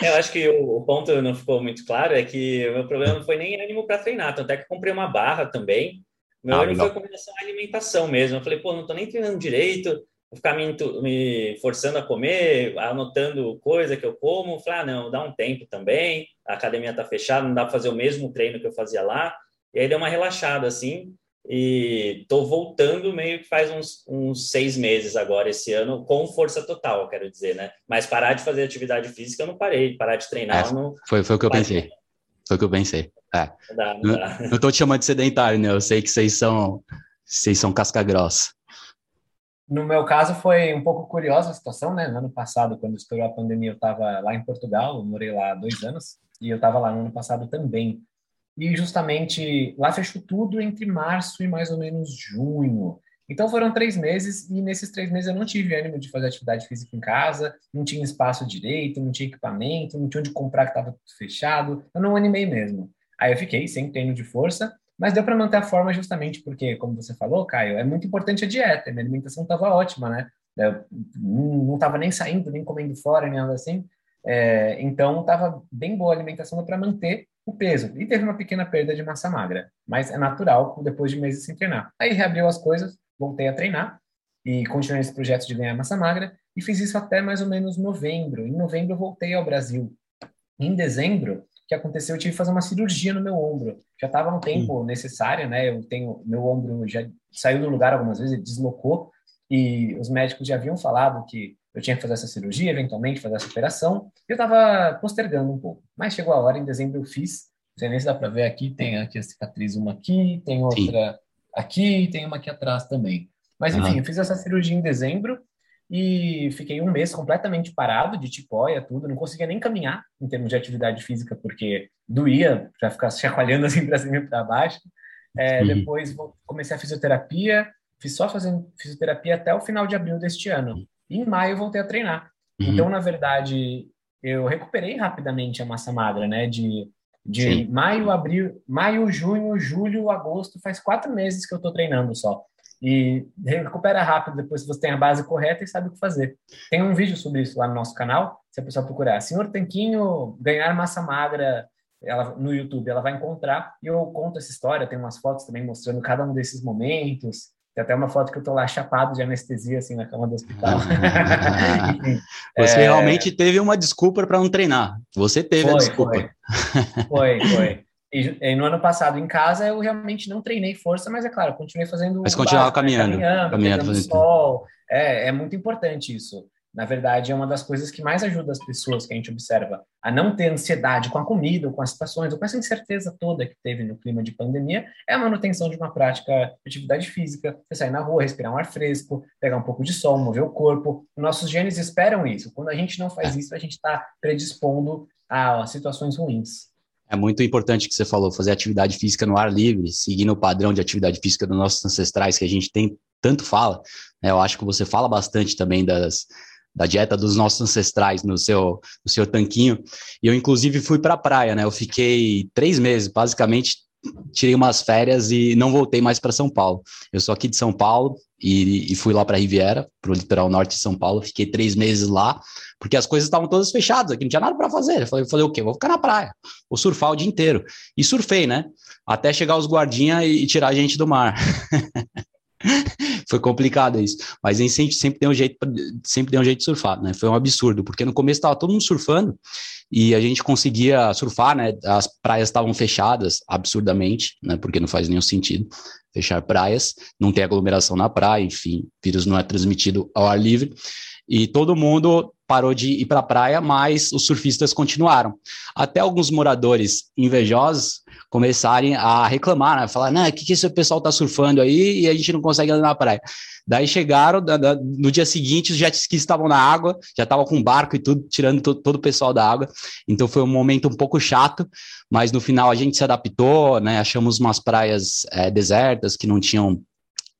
Eu acho que o, ponto não ficou muito claro, é que o meu problema não foi nem ânimo para treinar, tanto é que comprei uma barra também, meu ah, erro foi com relação à alimentação mesmo. Eu falei, pô, não tô nem treinando direito, vou ficar me, me, forçando a comer, anotando coisa que eu como. Falei, ah, não, dá um tempo também, a academia tá fechada, não dá para fazer o mesmo treino que eu fazia lá. E aí deu uma relaxada, assim, e tô voltando meio que faz uns, uns seis meses agora, esse ano, com força total, quero dizer, né? Mas parar de fazer atividade física eu não parei, parar de treinar é, não... Foi, foi o que eu pensei. Foi o que eu pensei. É. Não, dá, não, dá. não, tô te chamando de sedentário, né? Eu sei que vocês são, vocês são casca grossa. No meu caso, foi um pouco curiosa a situação, né? No ano passado, quando estourou a pandemia, eu estava lá em Portugal, eu morei lá dois anos, e eu estava lá no ano passado também. E justamente lá fechou tudo entre março e mais ou menos junho. Então foram três meses e nesses três meses eu não tive ânimo de fazer atividade física em casa, não tinha espaço direito, não tinha equipamento, não tinha onde comprar que estava fechado, eu não animei mesmo. Aí eu fiquei sem treino de força, mas deu para manter a forma justamente porque, como você falou, Caio, é muito importante a dieta, minha alimentação estava ótima, né? Eu não estava nem saindo, nem comendo fora, nem nada assim. É, então estava bem boa a alimentação para manter o peso. E teve uma pequena perda de massa magra, mas é natural depois de meses sem treinar. Aí reabriu as coisas, voltei a treinar e continuei esse projeto de ganhar massa magra e fiz isso até mais ou menos novembro. Em novembro eu voltei ao Brasil. Em dezembro, o que aconteceu? Eu tive que fazer uma cirurgia no meu ombro. Já estava um tempo Sim. necessário, né? Eu tenho meu ombro já saiu do lugar algumas vezes, ele deslocou e os médicos já haviam falado que eu tinha que fazer essa cirurgia, eventualmente fazer essa operação. Eu estava postergando um pouco, mas chegou a hora. Em dezembro eu fiz. Não sei nem se dá para ver aqui. Tem aqui a cicatriz, uma aqui, tem outra Sim aqui e tem uma aqui atrás também. Mas enfim, uhum. eu fiz essa cirurgia em dezembro e fiquei um mês completamente parado de tipóia, tudo, não conseguia nem caminhar em termos de atividade física, porque doía para ficar chacoalhando assim para cima e para baixo. É, uhum. Depois comecei a fisioterapia, fiz só fazendo fisioterapia até o final de abril deste ano. E em maio voltei a treinar. Uhum. Então, na verdade, eu recuperei rapidamente a massa magra, né? De de Sim. maio, abril, maio, junho, julho, agosto, faz quatro meses que eu estou treinando só. E recupera rápido depois se você tem a base correta e sabe o que fazer. Tem um vídeo sobre isso lá no nosso canal, se a pessoa procurar Senhor Tanquinho ganhar massa magra ela, no YouTube, ela vai encontrar e eu conto essa história, tem umas fotos também mostrando cada um desses momentos, tem até uma foto que eu tô lá chapado de anestesia, assim, na cama do hospital. Enfim, Você é... realmente teve uma desculpa para não treinar. Você teve foi, a desculpa. Foi, foi. foi. E, e, no ano passado, em casa, eu realmente não treinei força, mas é claro, continuei fazendo. Mas continuava básico, né? caminhando. Caminhando, caminhando fazendo sol. É, é muito importante isso. Na verdade, é uma das coisas que mais ajuda as pessoas que a gente observa a não ter ansiedade com a comida, ou com as situações, ou com essa incerteza toda que teve no clima de pandemia, é a manutenção de uma prática de atividade física, você sair na rua, respirar um ar fresco, pegar um pouco de sol, mover o corpo. Nossos genes esperam isso. Quando a gente não faz isso, a gente está predispondo a situações ruins. É muito importante que você falou, fazer atividade física no ar livre, seguindo o padrão de atividade física dos nossos ancestrais, que a gente tem tanto fala. Né? Eu acho que você fala bastante também das, da dieta dos nossos ancestrais no seu, no seu tanquinho. E eu, inclusive, fui para a praia, né? Eu fiquei três meses, basicamente, tirei umas férias e não voltei mais para São Paulo. Eu sou aqui de São Paulo e, e fui lá para Riviera, para o litoral norte de São Paulo. Fiquei três meses lá, porque as coisas estavam todas fechadas aqui, não tinha nada para fazer. Eu falei, eu falei, o quê? Vou ficar na praia, vou surfar o dia inteiro. E surfei, né? Até chegar os guardinhas e, e tirar a gente do mar. foi complicado isso. Mas a gente sempre tem um jeito, sempre tem um jeito de surfar, né? Foi um absurdo, porque no começo estava todo mundo surfando e a gente conseguia surfar, né? As praias estavam fechadas absurdamente, né? Porque não faz nenhum sentido fechar praias, não tem aglomeração na praia, enfim, vírus não é transmitido ao ar livre. E todo mundo parou de ir para a praia, mas os surfistas continuaram. Até alguns moradores invejosos começarem a reclamar, né? Falar, não, o que, que esse pessoal está surfando aí e a gente não consegue andar na praia. Daí chegaram, no dia seguinte, os jet skis estavam na água, já estavam com barco e tudo, tirando to, todo o pessoal da água. Então foi um momento um pouco chato, mas no final a gente se adaptou, né? Achamos umas praias é, desertas que não tinham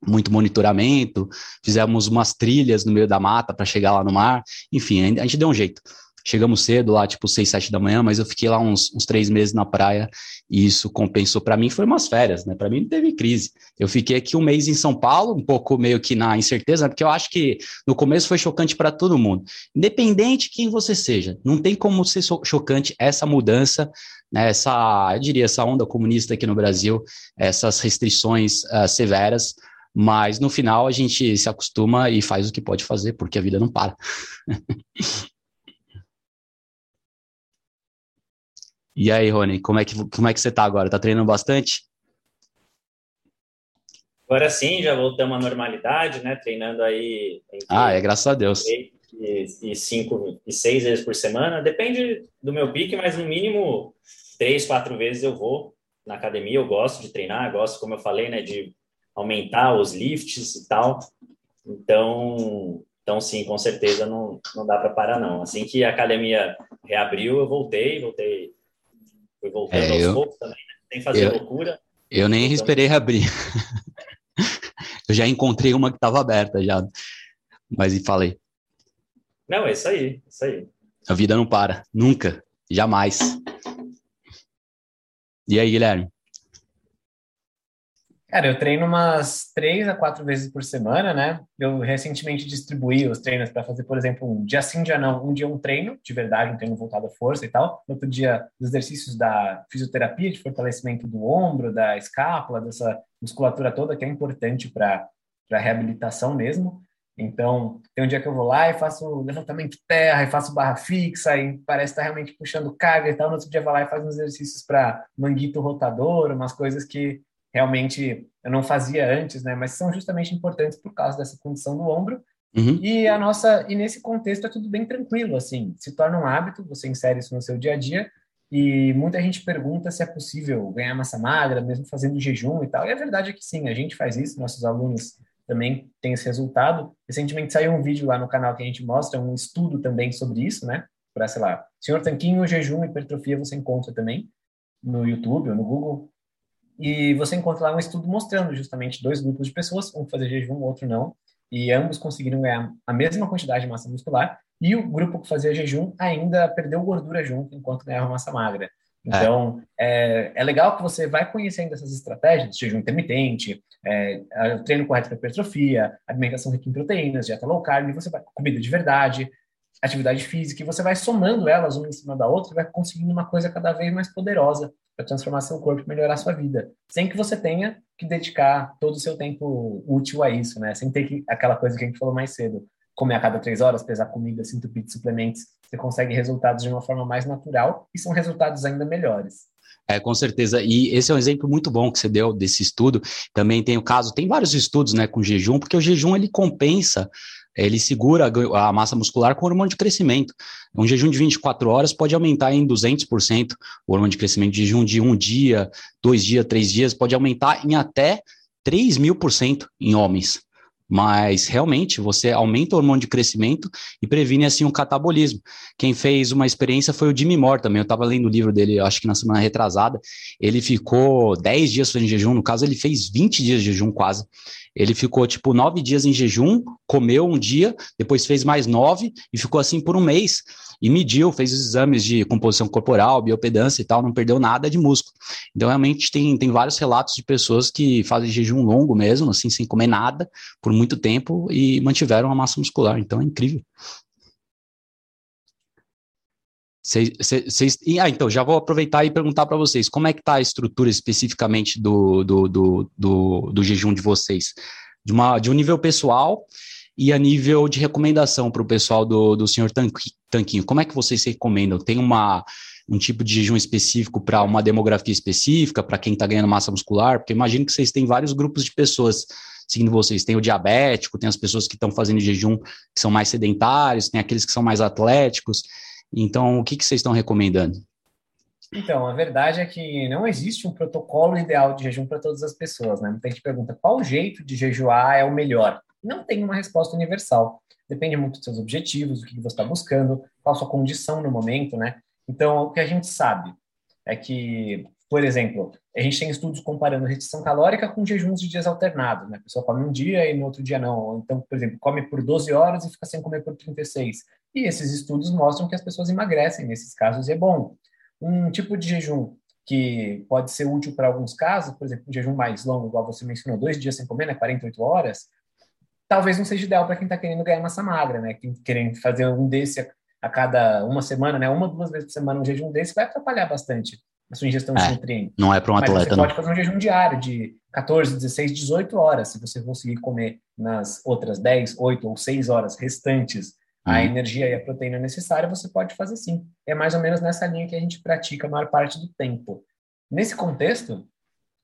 muito monitoramento, fizemos umas trilhas no meio da mata para chegar lá no mar, enfim, a gente deu um jeito. Chegamos cedo lá, tipo seis, sete da manhã, mas eu fiquei lá uns, uns três meses na praia e isso compensou para mim. Foi umas férias, né? Para mim não teve crise. Eu fiquei aqui um mês em São Paulo, um pouco meio que na incerteza, porque eu acho que no começo foi chocante para todo mundo, independente quem você seja. Não tem como ser chocante essa mudança né, essa, eu diria, essa onda comunista aqui no Brasil, essas restrições uh, severas, mas no final a gente se acostuma e faz o que pode fazer, porque a vida não para. e aí, Rony, como é, que, como é que você tá agora? Tá treinando bastante? Agora sim, já voltamos à normalidade, né? Treinando aí. Ah, é graças a Deus. E, e cinco e seis vezes por semana. Depende do meu pique, mas no mínimo três, quatro vezes eu vou na academia. Eu gosto de treinar, gosto, como eu falei, né? De aumentar os lifts e tal. Então, então sim, com certeza não, não dá para parar não. Assim que a academia reabriu, eu voltei, voltei, fui voltando é, aos eu, poucos também, né? sem fazer eu, loucura. Eu nem voltando. esperei reabrir. eu já encontrei uma que estava aberta já, mas e falei. Não, é isso aí, é isso aí. A vida não para, nunca, jamais. E aí, Guilherme? Cara, eu treino umas três a quatro vezes por semana, né? Eu recentemente distribuí os treinos para fazer, por exemplo, um dia sim, dia não. Um dia um treino, de verdade, um treino voltado à força e tal. Outro dia, os exercícios da fisioterapia, de fortalecimento do ombro, da escápula, dessa musculatura toda, que é importante para a reabilitação mesmo. Então, tem um dia que eu vou lá e faço levantamento de terra, e faço barra fixa, e parece estar realmente puxando carga e tal. No outro dia, vou lá e faço uns exercícios para manguito rotador, umas coisas que realmente eu não fazia antes, né? Mas são justamente importantes por causa dessa condição do ombro. Uhum. E a nossa e nesse contexto é tudo bem tranquilo, assim, se torna um hábito, você insere isso no seu dia a dia. E muita gente pergunta se é possível ganhar massa magra, mesmo fazendo jejum e tal. E a verdade é que sim, a gente faz isso, nossos alunos também têm esse resultado. Recentemente saiu um vídeo lá no canal que a gente mostra um estudo também sobre isso, né? Para, sei lá, Senhor Tanquinho, jejum, hipertrofia, você encontra também no YouTube ou no Google. E você encontra lá um estudo mostrando justamente dois grupos de pessoas, um fazer jejum, o outro não, e ambos conseguiram ganhar a mesma quantidade de massa muscular, e o grupo que fazia jejum ainda perdeu gordura junto enquanto ganhava massa magra. Então, é. É, é, legal que você vai conhecendo essas estratégias, jejum intermitente, é, treino correto para hipertrofia, alimentação rica em proteínas, dieta low carb, você vai comida de verdade, atividade física, e você vai somando elas uma em cima da outra e vai conseguindo uma coisa cada vez mais poderosa para transformar seu corpo e melhorar sua vida, sem que você tenha que dedicar todo o seu tempo útil a isso, né? Sem ter que, aquela coisa que a gente falou mais cedo, comer a cada três horas, pesar comida, se entupir de suplementos, você consegue resultados de uma forma mais natural e são resultados ainda melhores. É, com certeza. E esse é um exemplo muito bom que você deu desse estudo. Também tem o caso, tem vários estudos, né, com jejum, porque o jejum ele compensa ele segura a massa muscular com hormônio de crescimento. Um jejum de 24 horas pode aumentar em 200% o hormônio de crescimento. De jejum de um dia, dois dias, três dias, pode aumentar em até 3 mil por cento em homens mas realmente você aumenta o hormônio de crescimento e previne assim um catabolismo. Quem fez uma experiência foi o Jimmy Moore também. Eu estava lendo o livro dele, acho que na semana retrasada. Ele ficou 10 dias fazendo jejum, no caso, ele fez 20 dias de jejum quase. Ele ficou tipo nove dias em jejum, comeu um dia, depois fez mais nove e ficou assim por um mês. E mediu, fez os exames de composição corporal, biopedância e tal, não perdeu nada de músculo. Então, realmente, tem, tem vários relatos de pessoas que fazem jejum longo mesmo, assim, sem comer nada, por muito tempo e mantiveram a massa muscular. Então, é incrível. Cês, cês, ah, então, já vou aproveitar e perguntar para vocês, como é que está a estrutura especificamente do, do, do, do, do jejum de vocês? De, uma, de um nível pessoal e a nível de recomendação para o pessoal do, do senhor Tanquinho. Como é que vocês recomendam? Tem uma, um tipo de jejum específico para uma demografia específica, para quem está ganhando massa muscular? Porque imagino que vocês têm vários grupos de pessoas seguindo vocês. Tem o diabético, tem as pessoas que estão fazendo jejum que são mais sedentários, tem aqueles que são mais atléticos. Então, o que, que vocês estão recomendando? Então, a verdade é que não existe um protocolo ideal de jejum para todas as pessoas, né? Muita gente pergunta qual jeito de jejuar é o melhor. Não tem uma resposta universal. Depende muito dos seus objetivos, do que você está buscando, qual a sua condição no momento, né? Então, o que a gente sabe é que, por exemplo, a gente tem estudos comparando restrição calórica com jejuns de dias alternados, né? A pessoa come um dia e no outro dia não. Então, por exemplo, come por 12 horas e fica sem comer por 36. E esses estudos mostram que as pessoas emagrecem nesses casos e é bom. Um tipo de jejum que pode ser útil para alguns casos, por exemplo, um jejum mais longo, igual você mencionou, dois dias sem comer, né, 48 horas, talvez não seja ideal para quem está querendo ganhar massa magra, né, quem querendo fazer um desse a, cada uma semana, né, uma, duas vezes por semana um jejum desse vai atrapalhar bastante a sua ingestão é, de nutrientes. Não é para um atleta, Mas você pode fazer um jejum diário de 14, 16, 18 horas, se você conseguir comer nas outras 10, 8 ou 6 horas restantes a uhum. energia e a proteína necessária, você pode fazer sim. É mais ou menos nessa linha que a gente pratica a maior parte do tempo. Nesse contexto,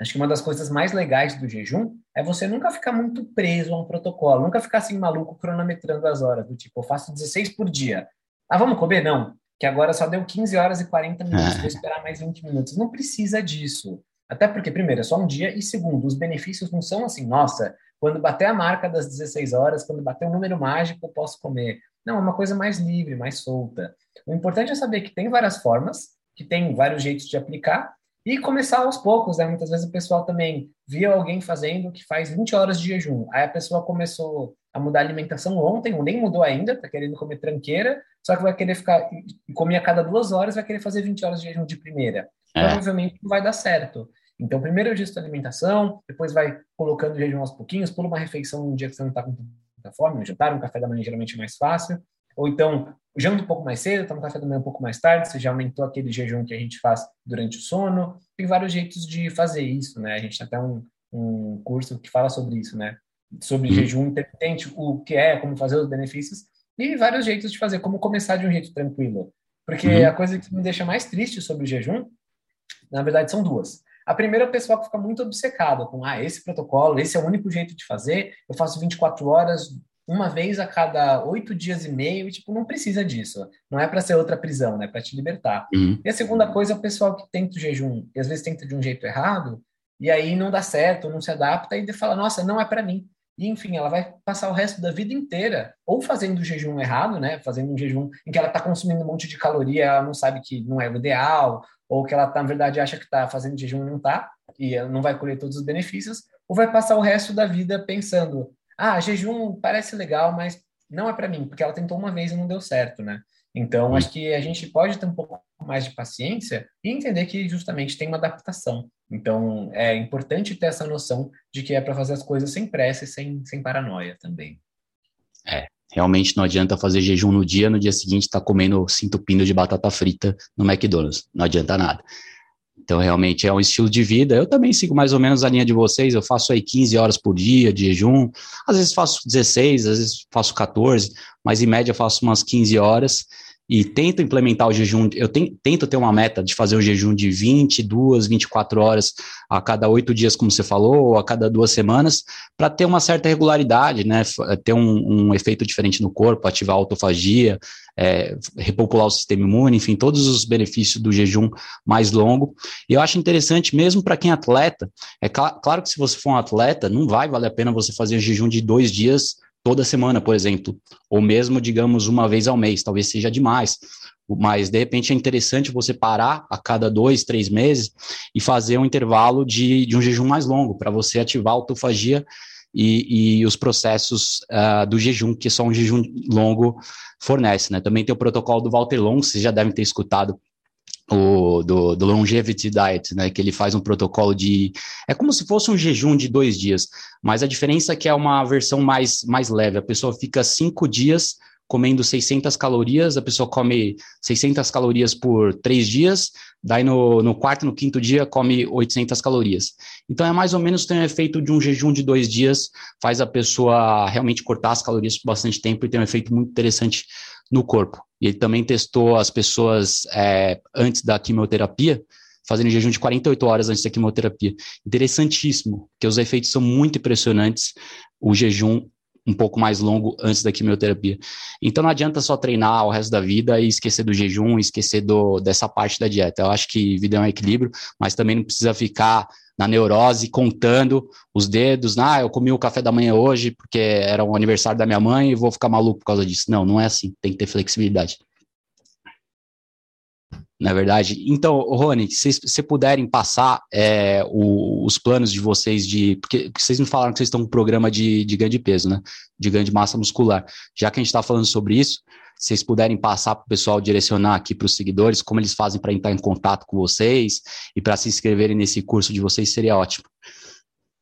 acho que uma das coisas mais legais do jejum é você nunca ficar muito preso a um protocolo, nunca ficar assim maluco cronometrando as horas, do tipo, eu faço 16 por dia. Ah, vamos comer? Não, que agora só deu 15 horas e 40 minutos, vou esperar mais 20 minutos. Não precisa disso. Até porque, primeiro, é só um dia, e segundo, os benefícios não são assim, nossa, quando bater a marca das 16 horas, quando bater o um número mágico, eu posso comer. Não, é uma coisa mais livre, mais solta. O importante é saber que tem várias formas, que tem vários jeitos de aplicar, e começar aos poucos, né? Muitas vezes o pessoal também via alguém fazendo que faz 20 horas de jejum. Aí a pessoa começou a mudar a alimentação ontem, ou nem mudou ainda, tá querendo comer tranqueira, só que vai querer ficar, e comer a cada duas horas, vai querer fazer 20 horas de jejum de primeira. É. Provavelmente não vai dar certo. Então, primeiro ajusta a alimentação, depois vai colocando o jejum aos pouquinhos, pula uma refeição um dia que você não está com muita fome, um jantar, um café da manhã geralmente é mais fácil, ou então janta um pouco mais cedo, toma café da manhã um pouco mais tarde, você já aumentou aquele jejum que a gente faz durante o sono. Tem vários jeitos de fazer isso, né? A gente tem até um, um curso que fala sobre isso, né? Sobre uhum. jejum intermitente, o que é, como fazer os benefícios, e vários jeitos de fazer, como começar de um jeito tranquilo. Porque uhum. a coisa que me deixa mais triste sobre o jejum, na verdade, são duas. A primeira é o pessoal que fica muito obcecado com, ah, esse protocolo, esse é o único jeito de fazer, eu faço 24 horas, uma vez a cada oito dias e meio, e, tipo, não precisa disso. Não é para ser outra prisão, né? Para te libertar. Uhum. E a segunda coisa é o pessoal que tenta o jejum, e às vezes tenta de um jeito errado, e aí não dá certo, não se adapta, e fala, nossa, não é para mim. E, enfim, ela vai passar o resto da vida inteira ou fazendo o jejum errado, né? Fazendo um jejum em que ela está consumindo um monte de caloria, ela não sabe que não é o ideal, ou que ela, tá, na verdade, acha que está fazendo jejum e não está, e ela não vai colher todos os benefícios, ou vai passar o resto da vida pensando: ah, jejum parece legal, mas não é para mim, porque ela tentou uma vez e não deu certo, né? Então, acho que a gente pode ter um pouco mais de paciência e entender que justamente tem uma adaptação. Então, é importante ter essa noção de que é para fazer as coisas sem pressa e sem, sem paranoia também. É, realmente não adianta fazer jejum no dia, no dia seguinte estar tá comendo cinto pino de batata frita no McDonald's. Não adianta nada. Então, realmente é um estilo de vida. Eu também sigo mais ou menos a linha de vocês. Eu faço aí 15 horas por dia de jejum. Às vezes faço 16, às vezes faço 14, mas em média faço umas 15 horas. E tento implementar o jejum, eu tento ter uma meta de fazer o jejum de 22, 24 horas a cada oito dias, como você falou, ou a cada duas semanas, para ter uma certa regularidade, né? Ter um, um, efeito diferente no corpo, ativar a autofagia, é, repopular o sistema imune, enfim, todos os benefícios do jejum mais longo. E eu acho interessante, mesmo para quem é atleta, é cl claro que se você for um atleta, não vai valer a pena você fazer o jejum de dois dias toda semana, por exemplo, ou mesmo, digamos, uma vez ao mês, talvez seja demais. Mas de repente é interessante você parar a cada dois, três meses e fazer um intervalo de, de um jejum mais longo, para você ativar a autofagia e, e os processos uh, do jejum, que só um jejum longo fornece. Né? Também tem o protocolo do Walter Long, vocês já devem ter escutado o, do, do Longevity Diet, né, que ele faz um protocolo de. É como se fosse um jejum de dois dias, mas a diferença é que é uma versão mais, mais leve. A pessoa fica cinco dias comendo 600 calorias, a pessoa come 600 calorias por três dias, daí no, no quarto, no quinto dia, come 800 calorias. Então, é mais ou menos tem um efeito de um jejum de dois dias, faz a pessoa realmente cortar as calorias por bastante tempo e tem um efeito muito interessante no corpo. E ele também testou as pessoas é, antes da quimioterapia, fazendo jejum de 48 horas antes da quimioterapia. Interessantíssimo, porque os efeitos são muito impressionantes, o jejum um pouco mais longo antes da quimioterapia. Então não adianta só treinar o resto da vida e esquecer do jejum, esquecer do, dessa parte da dieta. Eu acho que vida é um equilíbrio, mas também não precisa ficar na neurose, contando os dedos, ah, eu comi o café da manhã hoje porque era o aniversário da minha mãe e vou ficar maluco por causa disso. Não, não é assim, tem que ter flexibilidade. Na verdade. Então, Rony, se vocês puderem passar é, o, os planos de vocês de. Porque vocês me falaram que vocês estão com um programa de, de ganho de peso, né? De ganho de massa muscular. Já que a gente está falando sobre isso, se vocês puderem passar para o pessoal direcionar aqui para os seguidores, como eles fazem para entrar em contato com vocês e para se inscreverem nesse curso de vocês, seria ótimo.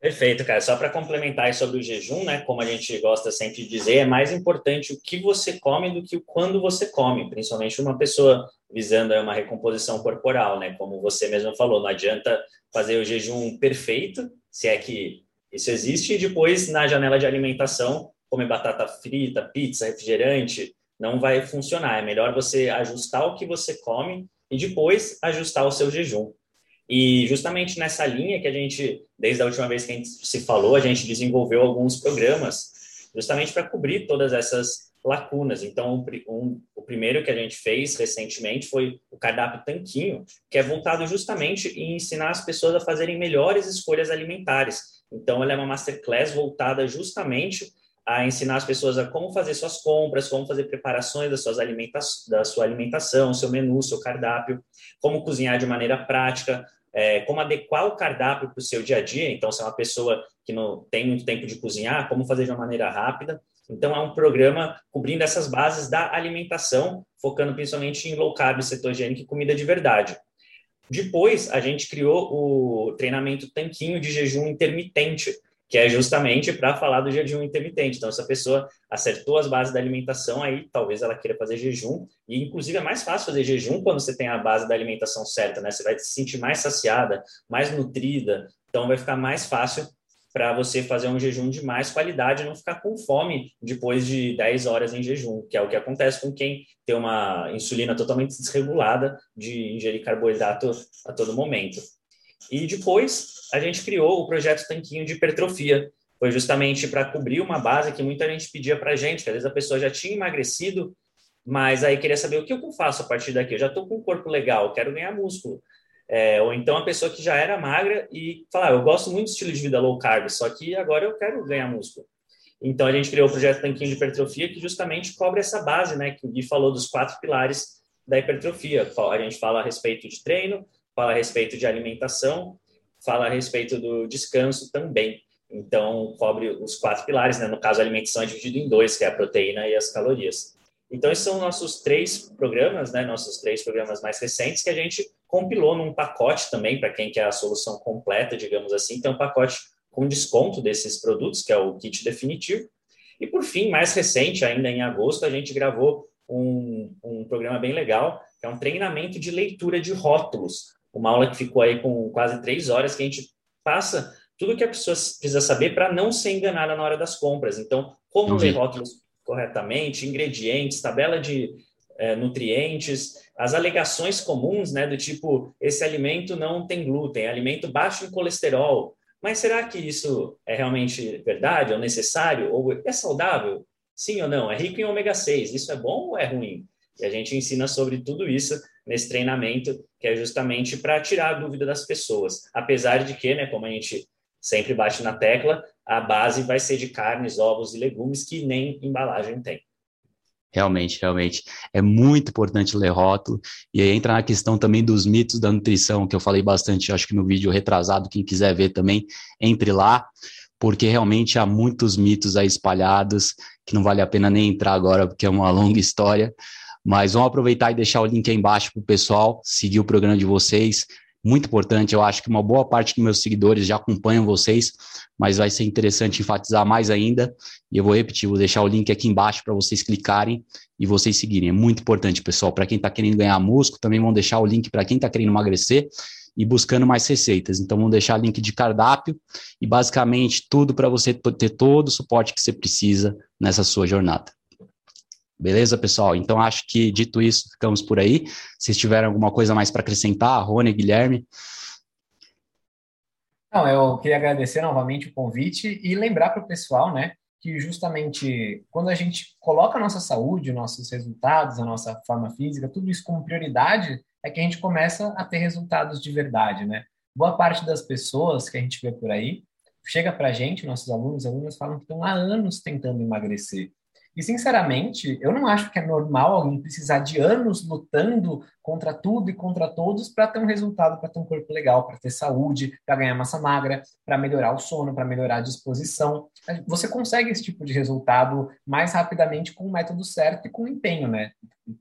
Perfeito, cara. Só para complementar sobre o jejum, né? Como a gente gosta sempre de dizer, é mais importante o que você come do que o quando você come, principalmente uma pessoa visando uma recomposição corporal, né? Como você mesmo falou, não adianta fazer o jejum perfeito, se é que isso existe, e depois na janela de alimentação comer batata frita, pizza, refrigerante, não vai funcionar. É melhor você ajustar o que você come e depois ajustar o seu jejum. E justamente nessa linha que a gente, desde a última vez que a gente se falou, a gente desenvolveu alguns programas justamente para cobrir todas essas lacunas. Então, um, o primeiro que a gente fez recentemente foi o cardápio Tanquinho, que é voltado justamente em ensinar as pessoas a fazerem melhores escolhas alimentares. Então, ela é uma masterclass voltada justamente a ensinar as pessoas a como fazer suas compras, como fazer preparações das suas alimenta da sua alimentação, seu menu, seu cardápio, como cozinhar de maneira prática, é, como adequar o cardápio para o seu dia a dia. Então, se é uma pessoa que não tem muito tempo de cozinhar, como fazer de uma maneira rápida. Então, é um programa cobrindo essas bases da alimentação, focando principalmente em low carb, cetogênico e comida de verdade. Depois, a gente criou o treinamento tanquinho de jejum intermitente, que é justamente para falar do jejum intermitente. Então, se a pessoa acertou as bases da alimentação, aí talvez ela queira fazer jejum, e inclusive é mais fácil fazer jejum quando você tem a base da alimentação certa, né? Você vai se sentir mais saciada, mais nutrida, então vai ficar mais fácil para você fazer um jejum de mais qualidade e não ficar com fome depois de 10 horas em jejum, que é o que acontece com quem tem uma insulina totalmente desregulada de ingerir carboidrato a todo momento. E depois a gente criou o projeto Tanquinho de Hipertrofia. Foi justamente para cobrir uma base que muita gente pedia para a gente, que às vezes a pessoa já tinha emagrecido, mas aí queria saber o que eu faço a partir daqui. Eu já estou com um corpo legal, quero ganhar músculo. É, ou então a pessoa que já era magra e falar, ah, eu gosto muito do estilo de vida low carb, só que agora eu quero ganhar músculo. Então a gente criou o projeto Tanquinho de Hipertrofia, que justamente cobre essa base, né? Que o Gui falou dos quatro pilares da hipertrofia. A gente fala a respeito de treino, fala a respeito de alimentação, fala a respeito do descanso também. Então, cobre os quatro pilares, né? No caso, a alimentação é dividida em dois, que é a proteína e as calorias. Então, esses são nossos três programas, né? Nossos três programas mais recentes que a gente compilou num pacote também, para quem quer a solução completa, digamos assim. Tem um pacote com desconto desses produtos, que é o kit definitivo. E, por fim, mais recente, ainda em agosto, a gente gravou um, um programa bem legal, que é um treinamento de leitura de rótulos, uma aula que ficou aí com quase três horas, que a gente passa tudo que a pessoa precisa saber para não ser enganada na hora das compras. Então, como ler rótulos corretamente, ingredientes, tabela de é, nutrientes, as alegações comuns, né, do tipo, esse alimento não tem glúten, é alimento baixo em colesterol. Mas será que isso é realmente verdade, ou necessário, ou é saudável? Sim ou não? É rico em ômega 6, isso é bom ou é ruim? E a gente ensina sobre tudo isso nesse treinamento, que é justamente para tirar a dúvida das pessoas. Apesar de que, né, como a gente sempre bate na tecla, a base vai ser de carnes, ovos e legumes que nem embalagem tem. Realmente, realmente. É muito importante ler rótulo. E aí entra na questão também dos mitos da nutrição, que eu falei bastante, acho que no vídeo retrasado, quem quiser ver também, entre lá, porque realmente há muitos mitos aí espalhados, que não vale a pena nem entrar agora, porque é uma longa história. Mas vamos aproveitar e deixar o link aí embaixo para o pessoal seguir o programa de vocês, muito importante. Eu acho que uma boa parte dos meus seguidores já acompanham vocês, mas vai ser interessante enfatizar mais ainda. E eu vou repetir, vou deixar o link aqui embaixo para vocês clicarem e vocês seguirem. É muito importante, pessoal. Para quem está querendo ganhar músculo, também vão deixar o link para quem está querendo emagrecer e buscando mais receitas. Então, vamos deixar link de cardápio e basicamente tudo para você ter todo o suporte que você precisa nessa sua jornada. Beleza, pessoal? Então, acho que dito isso, ficamos por aí. Se tiverem alguma coisa mais para acrescentar, Rony, Guilherme. Não, eu queria agradecer novamente o convite e lembrar para o pessoal, né, que justamente quando a gente coloca a nossa saúde, nossos resultados, a nossa forma física, tudo isso como prioridade, é que a gente começa a ter resultados de verdade, né? Boa parte das pessoas que a gente vê por aí chega para a gente, nossos alunos, alunas falam que estão há anos tentando emagrecer. E, sinceramente, eu não acho que é normal alguém precisar de anos lutando contra tudo e contra todos para ter um resultado, para ter um corpo legal, para ter saúde, para ganhar massa magra, para melhorar o sono, para melhorar a disposição. Você consegue esse tipo de resultado mais rapidamente com o método certo e com o empenho, né?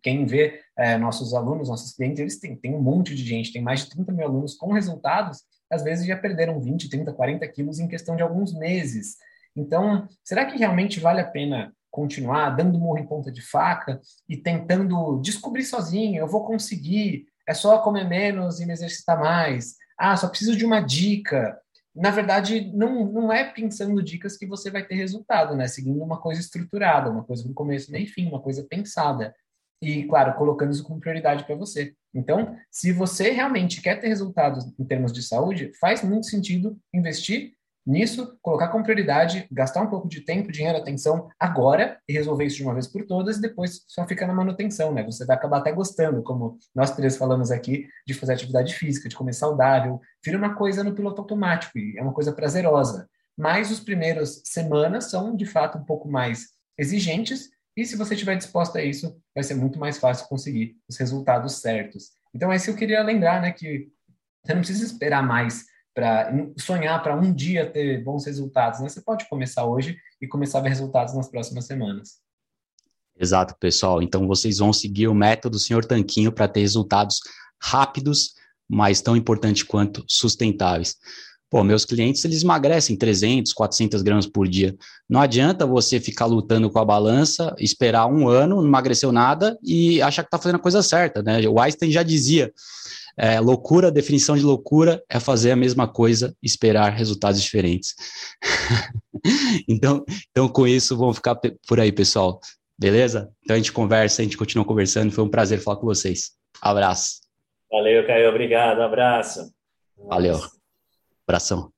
Quem vê é, nossos alunos, nossos clientes, eles têm, têm um monte de gente, tem mais de 30 mil alunos com resultados, às vezes já perderam 20, 30, 40 quilos em questão de alguns meses. Então, será que realmente vale a pena continuar dando morro em ponta de faca e tentando descobrir sozinho, eu vou conseguir, é só comer menos e me exercitar mais. Ah, só preciso de uma dica. Na verdade, não, não é pensando dicas que você vai ter resultado, né? Seguindo uma coisa estruturada, uma coisa com começo, e fim, uma coisa pensada. E, claro, colocando isso como prioridade para você. Então, se você realmente quer ter resultados em termos de saúde, faz muito sentido investir nisso, colocar como prioridade, gastar um pouco de tempo, dinheiro, atenção agora e resolver isso de uma vez por todas e depois só fica na manutenção, né? Você vai acabar até gostando, como nós três falamos aqui, de fazer atividade física, de comer saudável, vira uma coisa no piloto automático e é uma coisa prazerosa. Mas os primeiros semanas são, de fato, um pouco mais exigentes e se você estiver disposto a isso, vai ser muito mais fácil conseguir os resultados certos. Então, é isso que eu queria lembrar, né? Que você não precisa esperar mais para sonhar para um dia ter bons resultados, né? Você pode começar hoje e começar a ver resultados nas próximas semanas. Exato, pessoal. Então vocês vão seguir o método Senhor Tanquinho para ter resultados rápidos, mas tão importante quanto sustentáveis. Pô, meus clientes, eles emagrecem 300, 400 gramas por dia. Não adianta você ficar lutando com a balança, esperar um ano, não emagreceu nada e achar que está fazendo a coisa certa, né? O Einstein já dizia, é, loucura, definição de loucura é fazer a mesma coisa, esperar resultados diferentes. então, então, com isso, vamos ficar por aí, pessoal. Beleza? Então a gente conversa, a gente continua conversando. Foi um prazer falar com vocês. Abraço. Valeu, Caio. Obrigado. Abraço. Valeu. Abração.